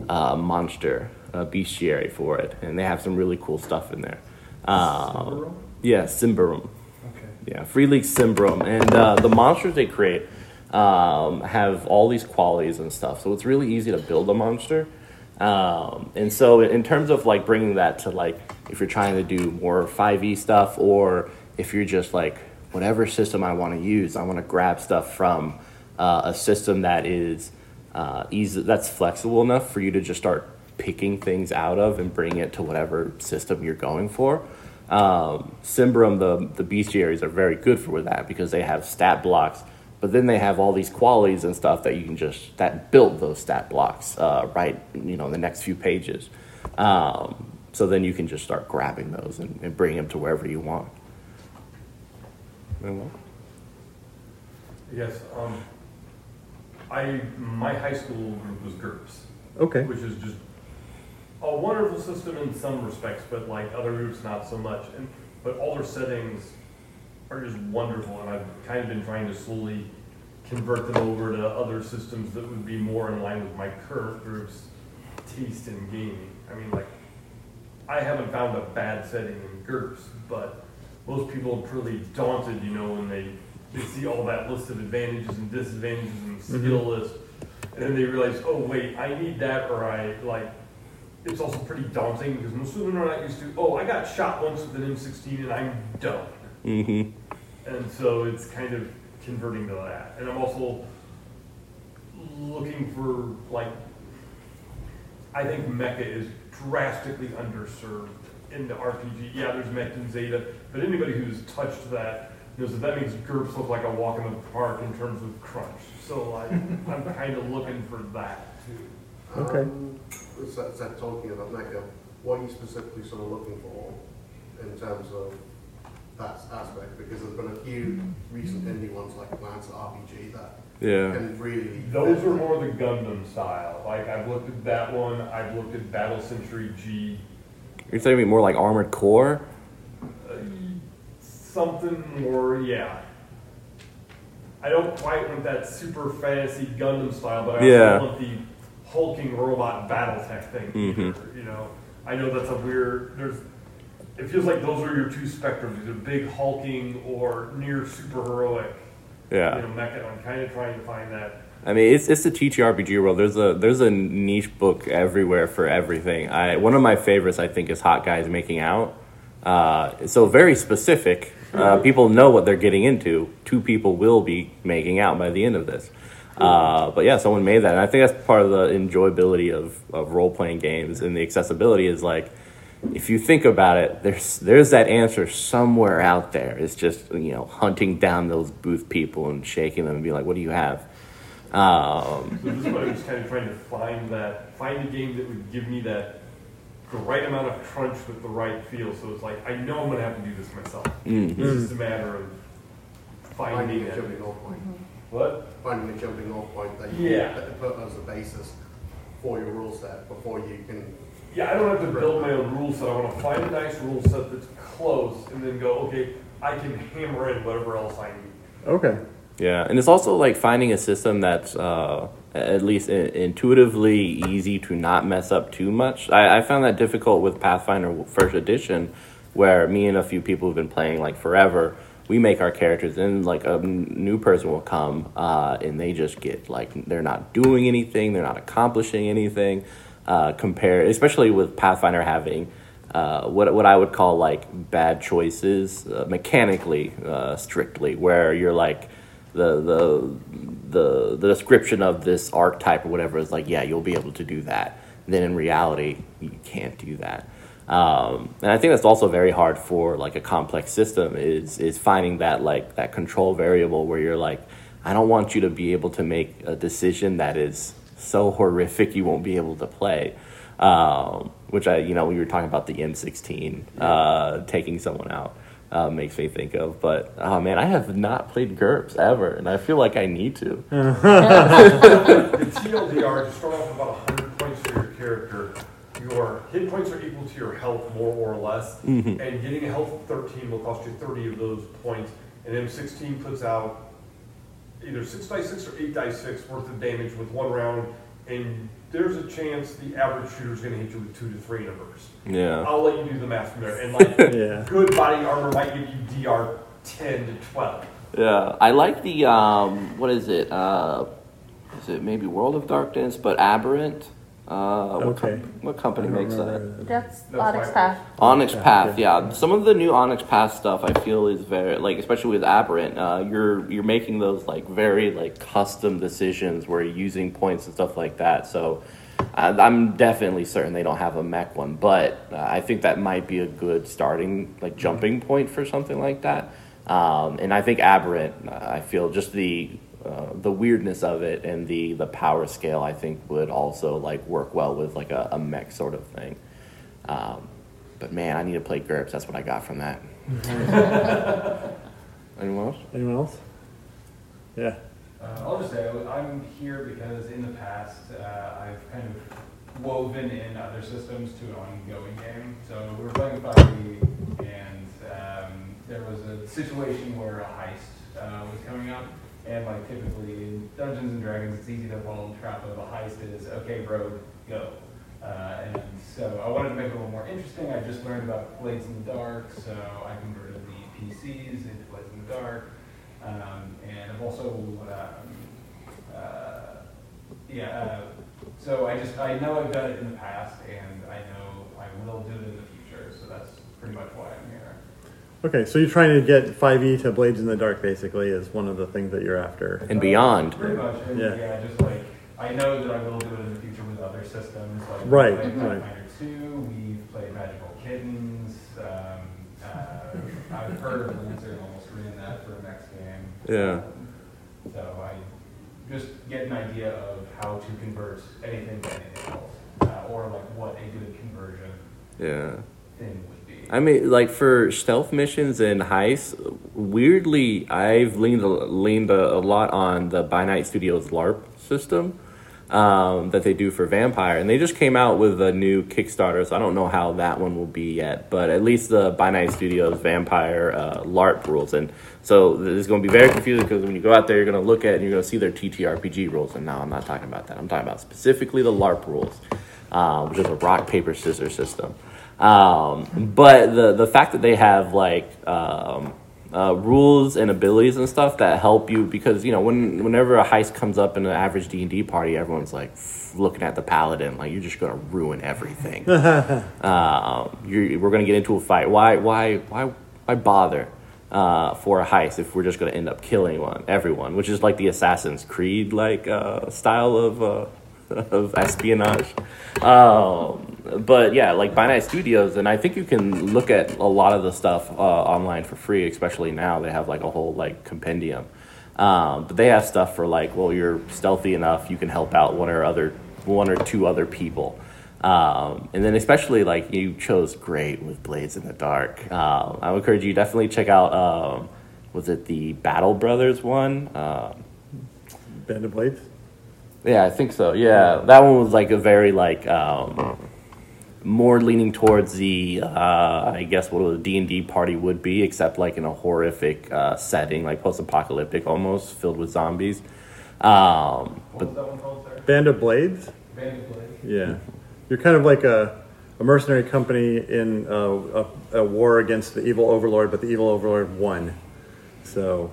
a monster, a bestiary for it, and they have some really cool stuff in there. Um, yeah, Symbaroum.
Okay.
Yeah, Free League Symbaroum. And uh, the monsters they create um, have all these qualities and stuff. So it's really easy to build a monster. Um, and so in terms of like bringing that to like if you're trying to do more 5e stuff or if you're just like whatever system I want to use, I want to grab stuff from uh, a system that is uh, easy, that's flexible enough for you to just start picking things out of and bring it to whatever system you're going for. Um, Symbaroum, the, the bestiaries are very good for that because they have stat blocks, but then they have all these qualities and stuff that you can just, that build those stat blocks uh, right, you know, in the next few pages. Um, so then you can just start grabbing those and, and bring them to wherever you want. Anyone?
Yes, um, I, my high school group was GURPS,
Okay.
which is just a wonderful system in some respects, but like other groups, not so much. And, but all their settings are just wonderful, and I've kind of been trying to slowly convert them over to other systems that would be more in line with my current group's taste in gaming. I mean, like, I haven't found a bad setting in GURPS, but most people are pretty daunted, you know, when they, they see all that list of advantages and disadvantages and skill list, and then they realize, oh wait, I need that, or I like. It's also pretty daunting because most of them are not used to. Oh, I got shot once with an M16 and I'm done.
Mm-hmm.
And so it's kind of converting to that. And I'm also looking for like I think Mecha is drastically underserved in the RPG. Yeah, there's Mekton Zeta, but anybody who's touched that knows that that makes GURPS look like a walk in the park in terms of crunch. So like, I'm kind of looking for that too.
Okay.
Um, so, so talking about Mecca, what are you specifically sort of looking for in terms of that aspect? Because there's been a few recent indie ones like Lancer RPG that
Yeah.
And really.
Those are more the Gundam style. Like I've looked at that one. I've looked at Battle Century G.
You're saying more like Armored Core?
Uh, something more, yeah. I don't quite want that super fantasy Gundam style, but I also
Yeah.
want the hulking robot battle tech thing.
Mhm.
You know, I know that's a weird. There's. It feels like those are your two spectrums: either big hulking or near super heroic.
Yeah.
You know, mecha. I'm kind of trying to find that.
I mean, it's it's the TTRPG world. There's a there's a niche book everywhere for everything. I one of my favorites, I think, is Hot Guys Making Out. Uh, so very specific, Uh, people know what they're getting into. Two people will be making out by the end of this. Uh, but yeah, someone made that, and I think that's part of the enjoyability of, of role playing games and the accessibility is like, if you think about it, there's there's that answer somewhere out there. It's just you know hunting down those booth people and shaking them and be like, what do you have? Um,
So this is what I was kind of trying to find that, find a game that would give me that the right amount of crunch with the right feel. So it's like, I know I'm gonna have to do this myself.
mm.
It's just a matter of finding
Finding a jumping off point.
What?
Finding a jumping off point that you
Yeah.
that you put as a basis for your rule set before you can.
Yeah, I don't have to build my own rule set. I wanna find a nice rule set that's close and then go, okay, I can hammer in whatever else I need.
Okay.
Yeah, and it's also like finding a system that's uh, at least in- intuitively easy to not mess up too much. I, I found that difficult with Pathfinder First Edition, where me and a few people who've been playing like forever, we make our characters, and like a new person will come, uh, and they just get like they're not doing anything, they're not accomplishing anything. Uh, compare, especially with Pathfinder having uh, what what I would call like bad choices uh, mechanically, uh, strictly, where you're like the the the the description of this archetype or whatever is like, yeah, you'll be able to do that. Then in reality, you can't do that. Um, and I think that's also very hard for like a complex system is is finding that like that control variable where you're like, I don't want you to be able to make a decision that is so horrific you won't be able to play. Um, which I, you know, we were talking about the M16 uh, taking someone out uh, makes me think of. But oh man, I have not played GURPS ever, and I feel like I need to.
The TLDR, to start off with about 100 points for your character, your hit points are equal to your health, more or less,
Mhm.
and getting a health of 13 will cost you 30 of those points, and M16 puts out either 6 dice 6 or 8 dice 6 worth of damage with one round, and there's a chance the average shooter is going to hit you with 2 to 3 in numbers.
Yeah.
I'll let you do the math from there, and like,
Yeah.
good body armor might give you DR 10 to 12.
Yeah, I like the um, what is it? Uh, is it maybe World of Darkness, but Aberrant? Uh, what, com-
Okay.
what company makes that?
remember
That's
That's
Onyx
fine.
Path.
Onyx
Path,
Path,
yeah.
yeah. Some of the new Onyx Path stuff I feel is very like, especially with Aberrant, uh, you're you're making those like very like custom decisions where you're using points and stuff like that. So I, I'm definitely certain they don't have a mech one, but uh, I think that might be a good starting like jumping point for something like that. Um, and I think Aberrant, uh, I feel just the uh, the weirdness of it and the the power scale, I think would also like work well with like a, a mech sort of thing. Um, but man, I need to play GURPS. That's what I got from that. Anyone else?
Anyone else? Yeah.
Uh, I'll just say I'm here because in the past uh, I've kind of woven in other systems to an ongoing game. So we were playing 5e, and um, there was a situation where a heist uh, was coming up, and like typically in Dungeons and Dragons, it's easy to fall in the trap of a heist is okay, rogue, go. Uh, and so I wanted to make it a little more interesting. I just learned about Blades in the Dark, so I converted the PCs into Blades in the Dark. Um, and I've also, um, uh, yeah, uh, so I just, I know I've done it in the past and I know I will do it in the future, so that's pretty much why I'm here.
Okay, so you're trying to get 5e to Blades in the Dark, basically, is one of the things that you're after.
And beyond.
Pretty much, and
Yeah.
yeah. just like, I know that I will do it in the future with other systems, like we
Right,
played
right.
Pathfinder 2, we've played Magical Kittens, um, uh, I've heard of Lancer and almost ran that for a next game.
Yeah.
So I just get an idea of how to convert anything to anything else, uh, or like what a good conversion
Yeah.
thing would be.
I mean, like for stealth missions and heists, weirdly, I've leaned leaned a, a lot on the By Night Studios LARP system um, that they do for Vampire, and they just came out with a new Kickstarter. So I don't know how that one will be yet, but at least the By Night Studios Vampire uh, LARP rules, and so is going to be very confusing because when you go out there, you're going to look at and you're going to see their TTRPG rules, and now I'm not talking about that. I'm talking about specifically the LARP rules, uh, which is a rock paper scissors system. Um, but the the fact that they have like um, uh, rules and abilities and stuff that help you because you know when whenever a heist comes up in an average D and D party, everyone's like looking at the paladin like you're just gonna ruin everything. um, you're, we're gonna get into a fight. Why why why why bother? uh, for a heist if we're just going to end up killing one everyone, which is like the Assassin's Creed like uh, style of uh, of espionage. Um, but yeah, like By Night Studios, and I think you can look at a lot of the stuff uh, online for free, especially now. They have like a whole like compendium. Um, but they have stuff for like, well, you're stealthy enough, you can help out one or other, one or two other people. Um, and then especially like you chose great with Blades in the Dark. Um, I would encourage you definitely check out. Um, was it the Battle Brothers one? Um,
Band of Blades.
Yeah, I think so. Yeah, that one was like a very like um, more leaning towards the uh, I guess what a D and D party would be, except like in a horrific uh, setting, like post-apocalyptic almost, filled with zombies. Um,
What was that one called, sir?
Band of Blades.
Band of Blades.
Yeah, you're kind of like a, a mercenary company in uh, a, a war against the evil overlord, but the evil overlord won. So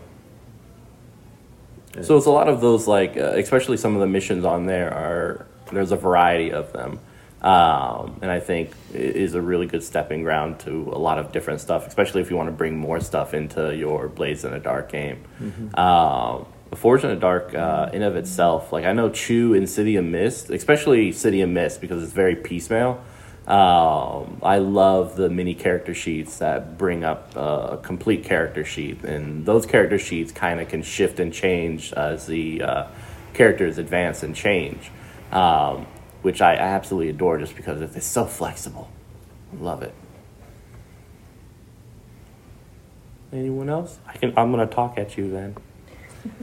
So it's a lot of those like, uh, especially some of the missions on there are there's a variety of them, um, and I think it is a really good stepping ground to a lot of different stuff, especially if you want to bring more stuff into your Blades in the Dark game. Um, the Forged in the Dark, uh, in of itself, like I know Chew in City of Mist, especially City of Mist because it's very piecemeal. Um, I love the mini character sheets that bring up uh, a complete character sheet, and those character sheets kind of can shift and change as the uh, characters advance and change, um, which I, I absolutely adore just because it's so flexible. Love it. Anyone else? I can. I'm gonna talk at you then.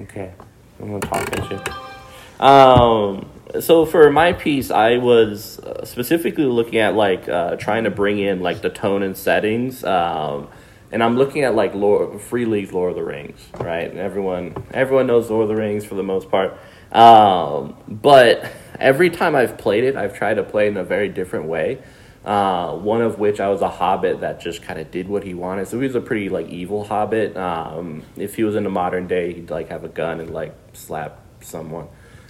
Okay, I'm gonna talk at you. Um, so for my piece, I was uh, specifically looking at like uh, trying to bring in like the tone and settings, um, and I'm looking at like Lord, Free League Lord of the Rings, right? And everyone everyone knows Lord of the Rings for the most part, um, but every time I've played it, I've tried to play in a very different way. Uh, one of which I was a hobbit that just kind of did what he wanted. So he was a pretty like evil hobbit. Um, if he was in the modern day, he'd like have a gun and like slap someone.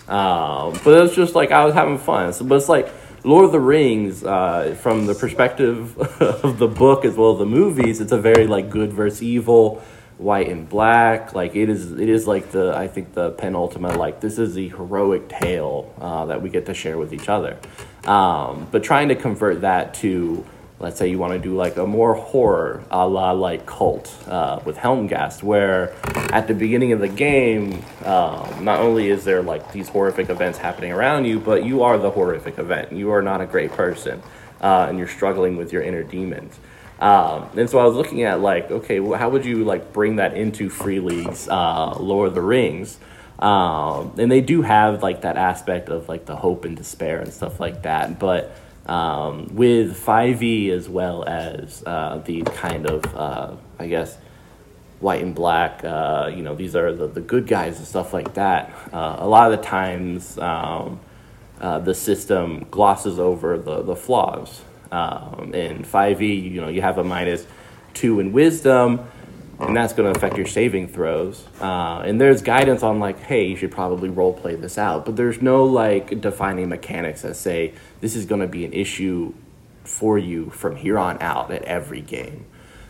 Um, but it was just like I was having fun. So, but it's like Lord of the Rings, uh, from the perspective of the book as well as the movies, it's a very like good versus evil, white and black. Like it is, it is like the I think the penultimate like this is the heroic tale uh, that we get to share with each other. Um, but trying to convert that to let's say you want to do like a more horror a la like Kult uh, with helmgast where at the beginning of the game um, not only is there like these horrific events happening around you but you are the horrific event. You are not a great person uh, and you're struggling with your inner demons. Um, and so i was looking at like okay well, how would you like bring that into free leagues uh, lord of the rings? Um, and they do have like that aspect of like the hope and despair and stuff like that but um, with 5e as well as uh, the kind of uh, i guess white and black uh, you know these are the, the good guys and stuff like that. Uh, a lot of the times um, uh, the system glosses over the, the flaws. Um, in 5e you know you have a minus two in wisdom and that's going to affect your saving throws. Uh, and there's guidance on like, hey, you should probably role play this out, but there's no like defining mechanics that say this is going to be an issue for you from here on out at every game.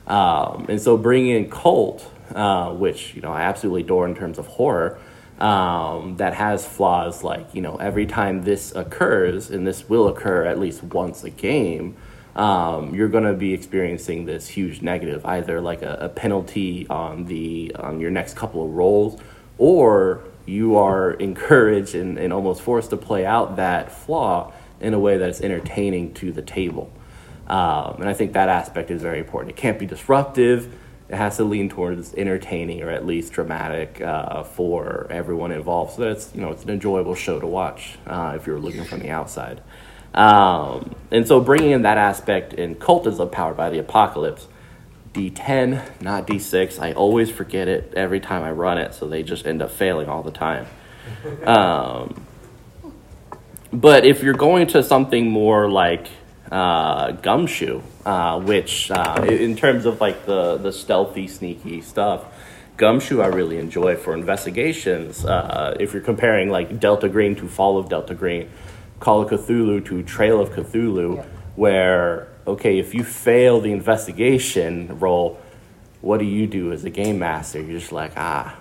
Um, and so bringing in Kult, uh, which you know I absolutely adore in terms of horror, um, that has flaws like you know every time this occurs, and this will occur at least once a game um, you're going to be experiencing this huge negative, either like a, a, penalty on the on your next couple of rolls, or you are encouraged and, and almost forced to play out that flaw in a way that's entertaining to the table. Um, and I think that aspect is very important. It can't be disruptive. It has to lean towards entertaining or at least dramatic uh, for everyone involved, so that it's you know it's an enjoyable show to watch uh, if you're looking from the outside. Um, and so bringing in that aspect in cultism powered by the apocalypse, D10, not D6. I always forget it every time I run it, so they just end up failing all the time. Um, but if you're going to something more like uh, Gumshoe, uh, which uh, in terms of like the, the stealthy, sneaky stuff, Gumshoe I really enjoy for investigations. Uh, if you're comparing like Delta Green to Fall of Delta Green, Call of Cthulhu to Trail of Cthulhu,
Yeah.
where okay, if you fail the investigation roll, what do you do as a game master? You're just like, ah,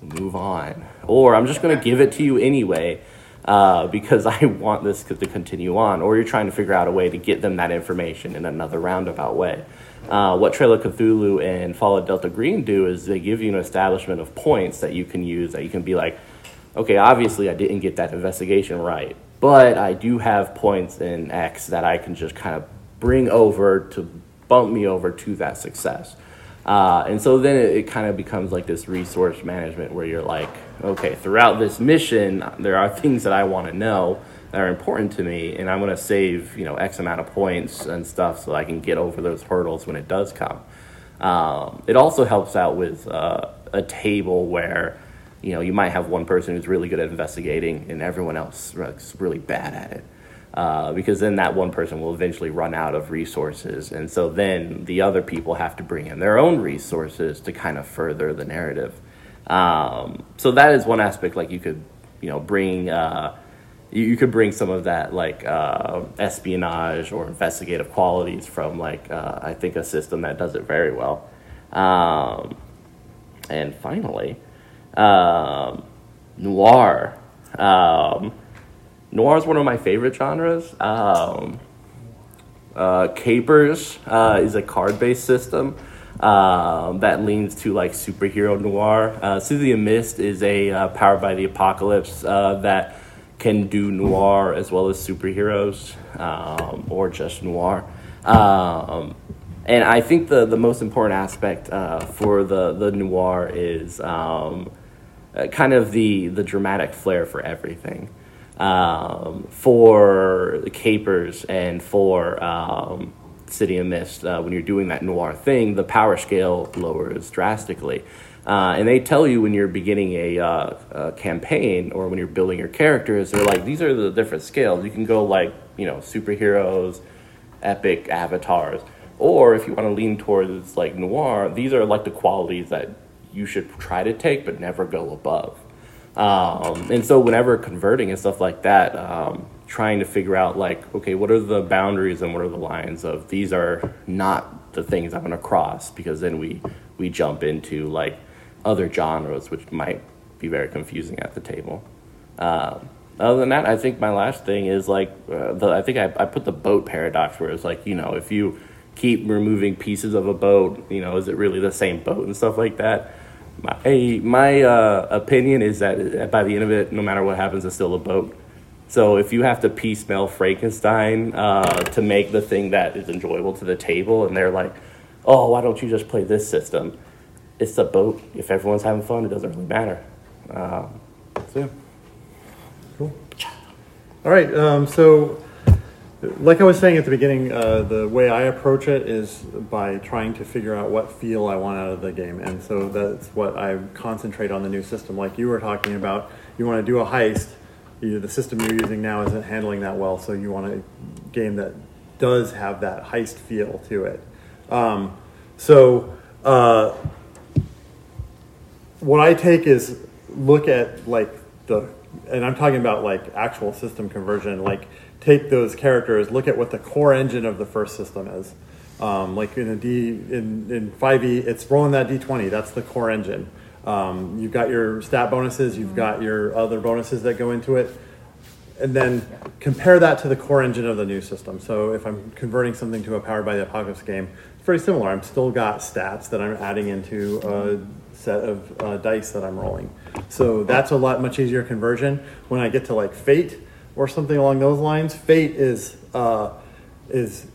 move on. Or I'm just going to give it to you anyway uh, because I want this to continue on. Or you're trying to figure out a way to get them that information in another roundabout way. Uh, what Trail of Cthulhu and Fall of Delta Green do is they give you an establishment of points that you can use that you can be like, okay, obviously I didn't get that investigation right, but I do have points in X that I can just kind of bring over to bump me over to that success. Uh, and so then it, it kind of becomes like this resource management where you're like, okay, throughout this mission, there are things that I want to know that are important to me, and I'm going to save you know X amount of points and stuff so I can get over those hurdles when it does come. Um, it also helps out with uh, a table where you know you might have one person who's really good at investigating and everyone else is really bad at it. Uh, because then that one person will eventually run out of resources. And so then the other people have to bring in their own resources to kind of further the narrative. Um, so that is one aspect, like you could, you know, bring, uh, you, could bring some of that like uh, espionage or investigative qualities from like, uh, I think a system that does it very well. Um, and finally, um, noir. Um, noir is one of my favorite genres. Um, uh, Capers uh, is a card based system um, that leans to like superhero noir. Uh, City of Mist is a uh, powered by the apocalypse uh, that can do noir as well as superheroes um, or just noir. Um, and I think the, the most important aspect uh, for the, the noir is um, uh, kind of the, the dramatic flair for everything um, for the capers and for um, City of Mist, uh, when you're doing that noir thing, the power scale lowers drastically. Uh, and they tell you when you're beginning a, uh, a, campaign or when you're building your characters, they're like, these are the different scales. You can go like, you know, superheroes, epic avatars. Or if you want to lean towards like noir, these are like the qualities that you should try to take but never go above. Um, and so whenever converting and stuff like that, um, trying to figure out like, okay, what are the boundaries and what are the lines of these are not the things I'm going to cross because then we we jump into like other genres which might be very confusing at the table. Um, other than that, I think my last thing is like uh, the, I think I, I put the boat paradox where it's like you know if you keep removing pieces of a boat, you know, is it really the same boat and stuff like that? My my uh, opinion is that by the end of it, no matter what happens, it's still a boat. So if you have to piecemeal Frankenstein uh, to make the thing that is enjoyable to the table, and they're like, "Oh, why don't you just play this system?" It's a boat. If everyone's having fun, it doesn't really matter. Um, so yeah.
Cool. All right. Um, so like I was saying at the beginning, uh, the way I approach it is by trying to figure out what feel I want out of the game, and so that's what I concentrate on the new system. Like you were talking about, you want to do a heist. You, the system you're using now isn't handling that well, so you want a game that does have that heist feel to it. Um, so uh, what I take is look at like the, and I'm talking about like actual system conversion, like take those characters, look at what the core engine of the first system is. Um, like in a D in, in 5e, it's rolling that d20. That's the core engine. Um, you've got your stat bonuses, you've got your other bonuses that go into it, and then compare that to the core engine of the new system. So if I'm converting something to a Powered by the Apocalypse game, it's very similar. I'm still got stats that I'm adding into a set of uh, dice that I'm rolling. So that's a lot much easier conversion. When I get to like Fate, or something along those lines. Fate is uh, is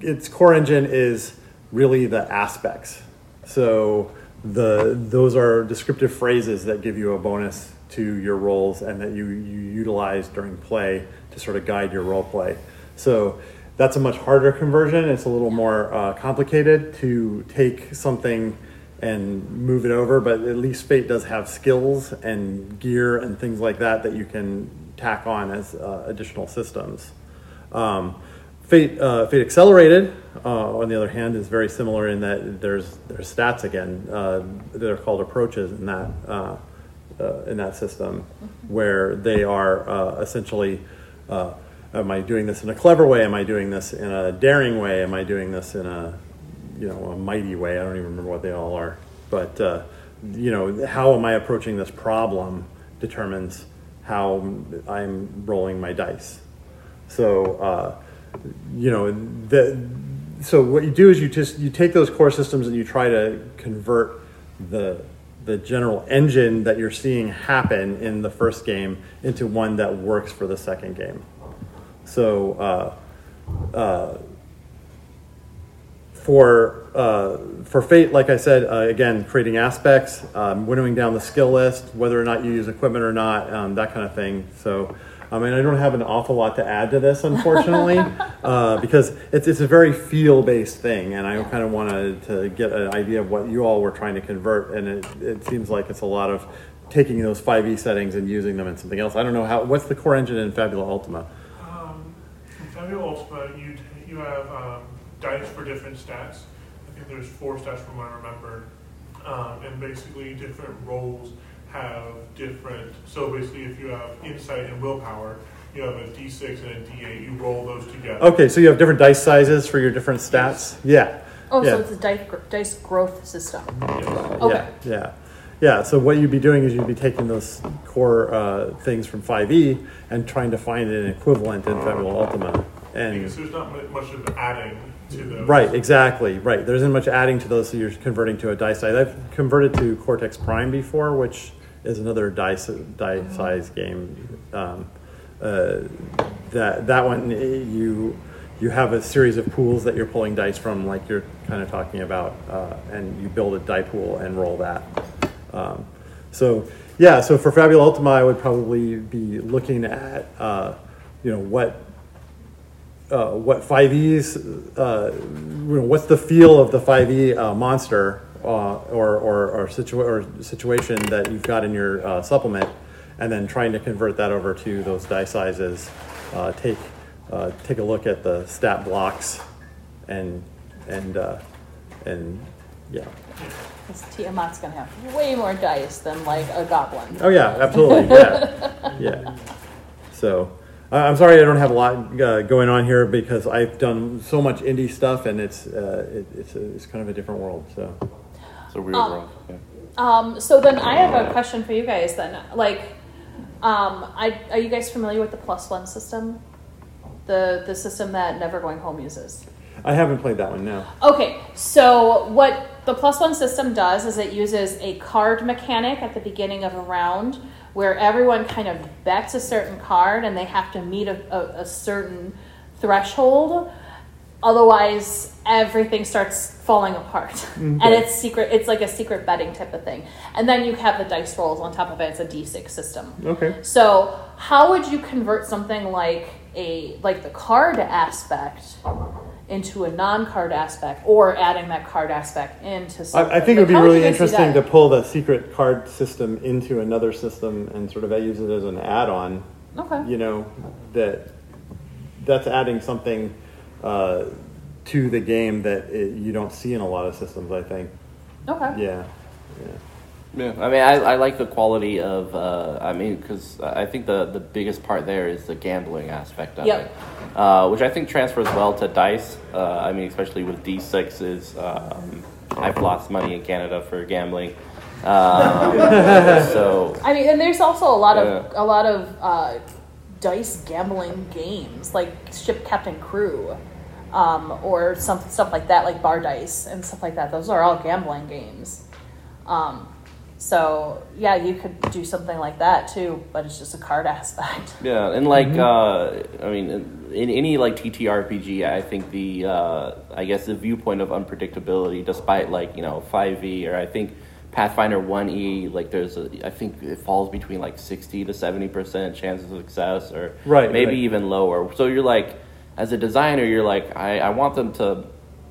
its core engine is really the aspects. So the those are descriptive phrases that give you a bonus to your rolls and that you, you utilize during play to sort of guide your role play. So that's a much harder conversion. It's a little more uh, complicated to take something and move it over, but at least Fate does have skills and gear and things like that that you can tack on as uh, additional systems. Um, Fate, uh, Fate Accelerated, uh, on the other hand, is very similar in that there's there's stats again uh, that are called approaches in that uh, in that system, where they are essentially. Am I doing this in a clever way? Am I doing this in a daring way? Am I doing this in a you know a mighty way. I don't even remember what they all are, but uh, you know how am I approaching this problem determines how I'm rolling my dice. So uh, you know the so what you do is you just you take those core systems and you try to convert the the general engine that you're seeing happen in the first game into one that works for the second game. So uh, uh, for uh, for fate, like I said, uh, again, creating aspects, um, winnowing down the skill list, whether or not you use equipment or not, um, that kind of thing. So. I mean, I don't have an awful lot to add to this, unfortunately, uh, because it's, it's a very feel based thing, and I kind of wanted to get an idea of what you all were trying to convert, and it, it seems like it's a lot of taking those 5e settings and using them in something else. I don't know how. What's the core engine in Fabula Ultima?
Um, in Fabula Ultima, you, you have um, dice for different stats. I think there's four stats from what I remember. Um, and basically, different roles have different. So basically, if you have insight and willpower, you have a d6 and a d8. You roll those together.
Okay, so you have different dice sizes for your different stats. Yeah.
Oh,
Yeah.
so it's a dice, dice growth system.
Yes.
Okay.
Yeah, yeah, yeah. So what you'd be doing is you'd be taking those core uh, things from 5e and trying to find an equivalent in Fabula Ultima. And
Because there's not much of adding to those.
right, exactly, right. There isn't much adding to those, so you're converting to a dice size. I've converted to Cortex Prime before, which is another dice die size game. Um, uh, that that one eh, you you have a series of pools that you're pulling dice from, like you're kind of talking about, uh, and you build a die pool and roll that. Um, so yeah, so for Fabula Ultima, I would probably be looking at uh, you know what uh, what 5e's uh, you know, what's the feel of the 5e uh, monster uh, or or, or, or situation that you've got in your uh, supplement and then trying to convert that over to those die sizes uh, take uh, take a look at the stat blocks and and uh, and yeah
Because Tiamat's gonna have way more dice than like a goblin.
oh yeah absolutely yeah yeah so I- I'm sorry I don't have a lot uh, going on here because I've done so much indie stuff and it's uh, it, it's a, it's kind of a different world. So
It's a weird
Um,
world. Yeah.
Um, so then I have a question for you guys then. Like, um, I, are you guys familiar with the plus one system? The, the system that Never Going Home uses?
I haven't played that one now.
Okay, so what the plus one system does is it uses a card mechanic at the beginning of a round where everyone kind of bets a certain card and they have to meet a, a, a certain threshold. Otherwise, everything starts falling apart. Mm-hmm. And it's secret, it's like a secret betting type of thing. And then you have the dice rolls on top of it, it's a d6 system.
Okay.
So, how would you convert something like a like the card aspect into a non-card aspect, or adding that card aspect into something?
I, I think it would
Like,
be really
you guys see
interesting to pull the secret card system into another system and sort of use it as an add-on.
Okay.
You know that that's adding something uh, to the game that it, you don't see in a lot of systems. I think.
Okay.
Yeah. Yeah.
Yeah, I mean, I, I like the quality of. Uh, I mean, because I think the the biggest part there is the gambling aspect of
Yep.
it, uh, which I think transfers well to dice. Uh, I mean, especially with D sixes. Um, I've lost money in Canada for gambling, um, so
I mean, and there's also a lot of a lot of uh, dice gambling games like Ship Captain Crew, um, or some stuff like that, like Bar Dice and stuff like that. Those are all gambling games. Um, so yeah, you could do something like that too, but it's just a card aspect.
Yeah, and like uh, I mean, in, in any like TTRPG, I think the uh, I guess the viewpoint of unpredictability, despite like you know five E or I think Pathfinder one E, like there's a I think it falls between like sixty to seventy percent chance of success, or
Right,
maybe
right.
even lower. So you're like, as a designer, you're like, I, I want them to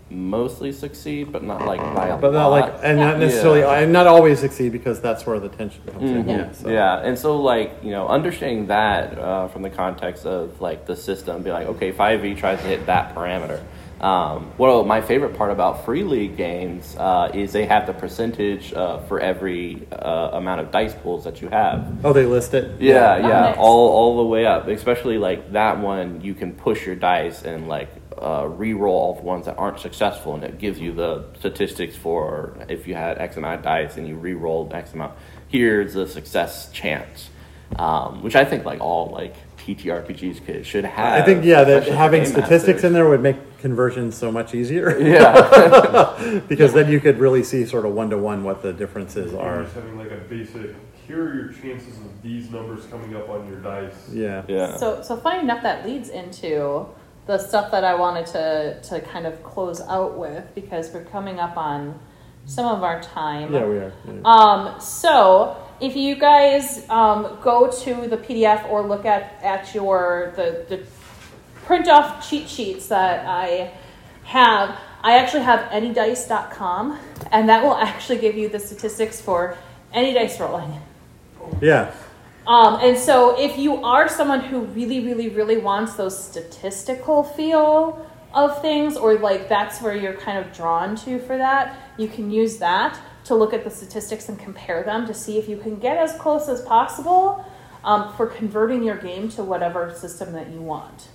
mostly succeed, but not like by a
But not
lot.
like, and not necessarily,
Yeah.
and not always succeed because that's where the tension comes in.
Mhm.
Yeah. So.
Yeah, and so like you know, understanding that uh, from the context of like the system, be like, okay, five E tries to hit that parameter. Um, well, my favorite part about free league games uh, is they have the percentage uh, for every uh, amount of dice pools that you have.
Oh, they list it.
Yeah,
Oh,
yeah,
nice.
all all the way up. Especially like that one, you can push your dice and like uh, re-roll all the ones that aren't successful, and it gives you the statistics for if you had X amount of dice and you re-rolled X amount. Here's the success chance, um, which I think like all like TTRPGs could, should have.
I think yeah, that having statistics
masters.
in there would make conversions so much easier
Yeah,
because then you could really see sort of one to one what the differences
Or
are.
just having like a basic, here are your chances of these numbers coming up on your dice.
Yeah.
yeah.
So, so funny enough, that leads into the stuff that I wanted to, to kind of close out with because we're coming up on some of our time.
Yeah, we are. yeah.
Um, so if you guys um, go to the PDF or look at, at your the, the print off cheat sheets that I have, I actually have anydice.com and that will actually give you the statistics for any dice rolling.
Yeah.
Um, and so, if you are someone who really, really, really wants those statistical feel of things, or like that's where you're kind of drawn to for that, you can use that to look at the statistics and compare them to see if you can get as close as possible um, for converting your game to whatever system that you want.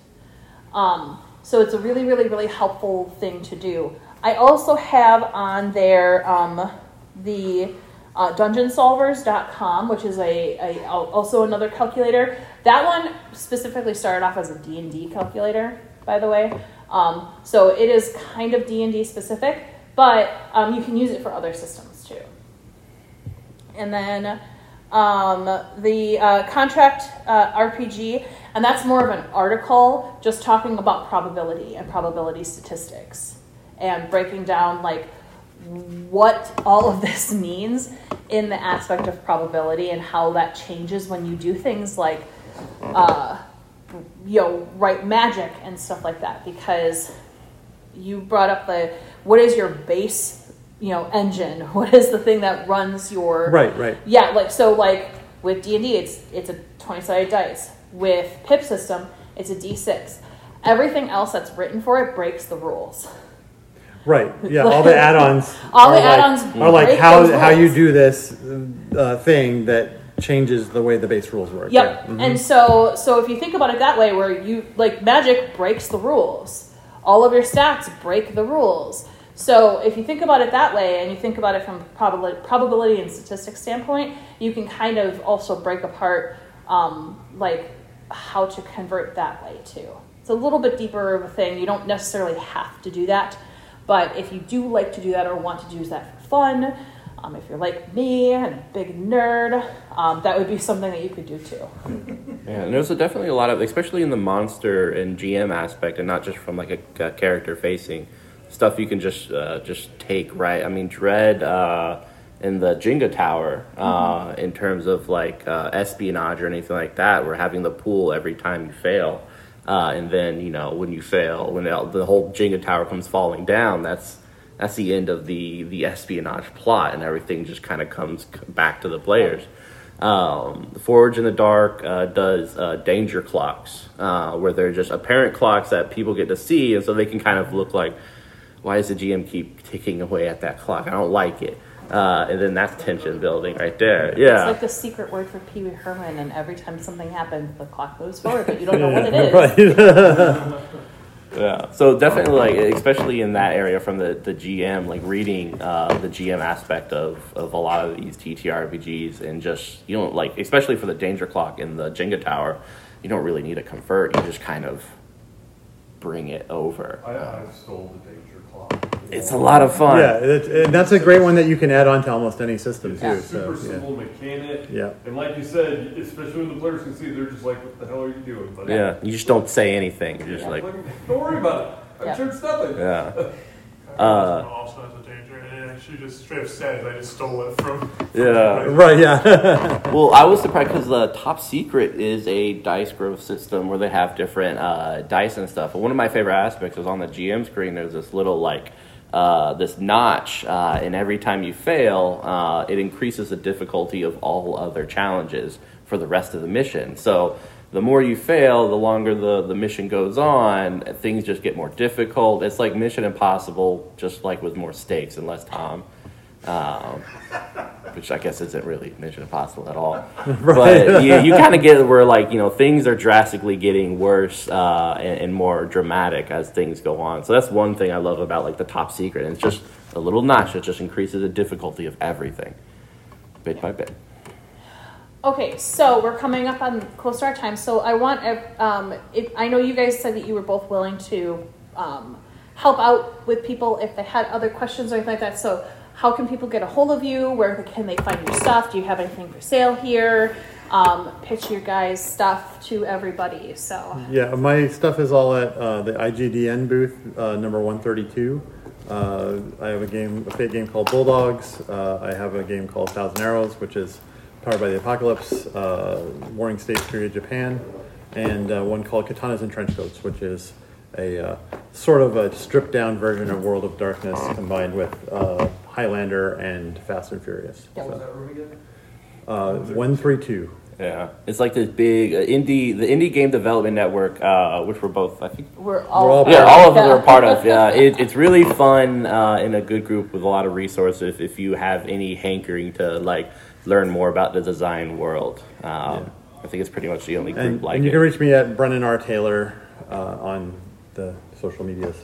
Um, so it's a really, really, really helpful thing to do. I also have on there um, the uh, dungeonsolvers.com, which is a, a also another calculator. That one specifically started off as a D&D calculator, by the way. Um, so it is kind of D&D specific, but um, you can use it for other systems too. And then um, the uh, contract uh, RPG, and that's more of an article just talking about probability and probability statistics and breaking down like what all of this means in the aspect of probability and how that changes when you do things like uh, you know write magic and stuff like that because you brought up the what is your base you know engine what is the thing that runs your
Right. Right.
yeah, like so like with D and D it's it's a 20 sided dice. With PIP system, it's a D6. Everything else that's written for it breaks the rules.
Right. Yeah. All the add-ons.
All
are
the
like-
add-ons
are like how how you do this uh, thing that changes the way the base rules work.
Yep.
Yeah. Mhm.
And so so if you think about it that way where you like magic breaks the rules. All of your stats break the rules. So if you think about it that way and you think about it from probability, probability and statistics standpoint, you can kind of also break apart um, like how to convert that way too. It's a little bit deeper of a thing. You don't necessarily have to do that, but if you do like to do that or want to use that for fun, um, if you're like me and a big nerd, um, that would be something that you could do too.
Yeah, and there's definitely a lot of, especially in the monster and GM aspect, and not just from like a, a character facing stuff. You can just uh, just take right. I mean, Dread uh, in the Jenga Tower, uh, in terms of like uh, espionage or anything like that, we're having the pool every time you fail, uh, and then you know when you fail, when the whole Jenga Tower comes falling down, that's that's the end of the the espionage plot, and everything just kind of comes back to the players. Um, Forge in the Dark uh, does uh, danger clocks, uh, where they're just apparent clocks that people get to see, and so they can kind of look like, why does the GM keep ticking away at that clock? I don't like it. Uh, and then that's tension building right there. Yeah.
It's like the secret word for Pee Wee Herman, and every time something happens, the clock moves forward, but you don't know what it is.
Right.
Yeah. So definitely, like, especially in that area from the, the GM, like reading uh, the GM aspect of, of a lot of these TTRPGs and just, you know, like, especially for the Danger Clock in the Jenga Tower, you don't really need a convert. You just kind of bring it over.
I, I stole the danger clock.
It's a lot of fun.
yeah, it, and that's a great one that you can add on to almost any system
It's
too.
a
So
super
yeah.
simple mechanic.
Yeah.
And like you said, especially when the players can see, they're just like, what the hell are you doing? But
Yeah. You just don't say anything. You're just like,
don't worry about it. I'm
Yeah.
sure it's nothing.
yeah.
Uh,
Uh,
also has a danger, and it actually just straight up says I just stole it from.
Yeah.
Right. Yeah.
Well, I was surprised because the top secret is a dice growth system where they have different uh, dice and stuff. But one of my favorite aspects is on the GM screen. There's this little like uh, this notch, uh, and every time you fail, uh, it increases the difficulty of all other challenges for the rest of the mission. So. The more you fail, the longer the, the mission goes on, things just get more difficult. It's like Mission Impossible, just like with more stakes and less time. Um, which I guess isn't really Mission Impossible at all.
Right.
But you, you kind of get where like you know things are drastically getting worse uh, and, and more dramatic as things go on. So that's one thing I love about like the top secret. And it's just a little notch that just increases the difficulty of everything, bit by bit.
Okay, so we're coming up on close to our time. So I want, um, if, I know you guys said that you were both willing to um, help out with people if they had other questions or anything like that. So how can people get a hold of you? Where can they find your stuff? Do you have anything for sale here? Um, pitch your guys' stuff to everybody. So
Yeah, my stuff is all at uh, the IGDN booth, uh, number 132. Uh, I have a game, a Fate game called Bulldogs. Uh, I have a game called Thousand Arrows, which is powered by the Apocalypse, uh, Warring States period Japan, and uh, one called Katanas and Trenchcoats, which is a uh, sort of a stripped down version of World of Darkness combined with uh, Highlander and Fast and Furious.
Yeah.
What was that room again?
uh, 132.
Yeah, it's like this big uh, indie, the indie game development network, uh, which we're both, I think,
we're all,
all
yeah, all of
Yeah.
them are a part of. Yeah, it, it's really fun uh, in a good group with a lot of resources. If you have any hankering to like learn more about the design world, um, I think it's pretty much the only group
And,
like
and you
it.
can reach me at Brennan R. Taylor uh, on the social medias.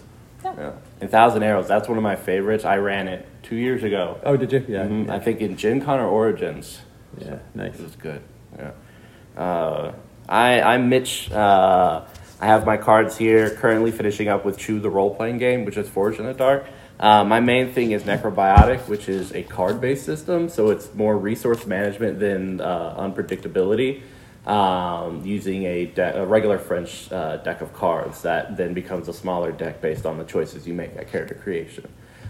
yeah. And Thousand Arrows, that's one of my favorites. I ran it two years ago.
Oh, did you? Yeah.
Mhm,
yeah.
I think in Gen Con or Origins.
Yeah, nice.
It was good. Yeah. Uh, I, I'm Mitch. Uh, I have my cards here. Currently finishing up with Chew, the role playing game, which is Forged in the Dark. Uh, my main thing is Necrobiotic, which is a card based system, so it's more resource management than uh, unpredictability. Um, using a, de- a regular French uh, deck of cards that then becomes a smaller deck based on the choices you make at character creation.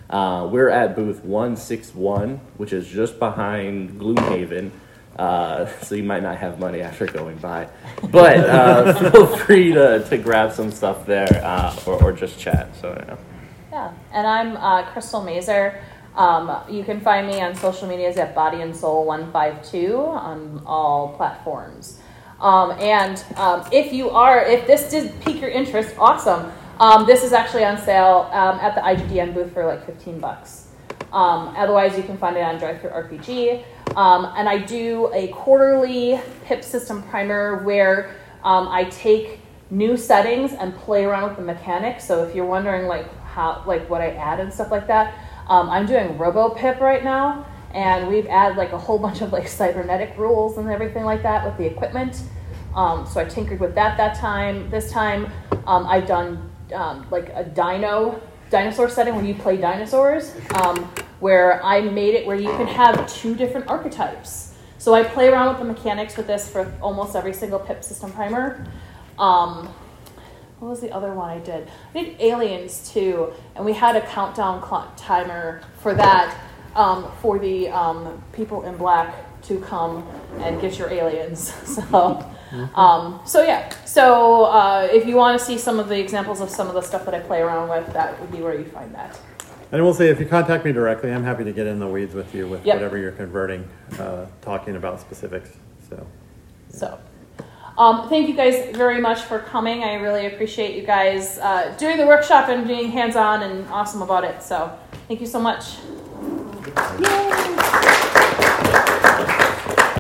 Uh, we're at booth 161, which is just behind Gloomhaven. Uh, so you might not have money after going by. But uh, feel free to, to grab some stuff there uh, or, or just chat. So, yeah.
Yeah, and I'm uh, Crystal Mazur. Um, you can find me on social medias at Body and Soul One Five Two on all platforms. Um, and um, if you are, if this did pique your interest, awesome. Um, this is actually on sale um, at the IGDN booth for like fifteen bucks. Um, otherwise, you can find it on Drive Through RPG. And I do a quarterly PIP system primer where I take new settings and play around with the mechanics. So if you're wondering like how, like what I add and stuff like that, um, I'm doing Robo Pip right now, and we've added like a whole bunch of like cybernetic rules and everything like that with the equipment. Um, so I tinkered with that that time. This time, um, I've done um, like a dino dinosaur setting where you play dinosaurs, um, where I made it where you can have two different archetypes. So I play around with the mechanics with this for almost every single PIP system primer. Um, what was the other one I did? I did Aliens too, and we had a countdown clock timer for that um, for the um, people in black to come and get your aliens. So, um, so yeah. So uh, if you want to see some of the examples of some of the stuff that I play around with, that would be where you find that.
And we'll say if you contact me directly, I'm happy to get in the weeds with you with
Yep.
whatever you're converting, uh, talking about specifics. So,
So, um, thank you guys very much for coming. I really appreciate you guys uh, doing the workshop and being hands on and awesome about it. So, thank you so much. Yay!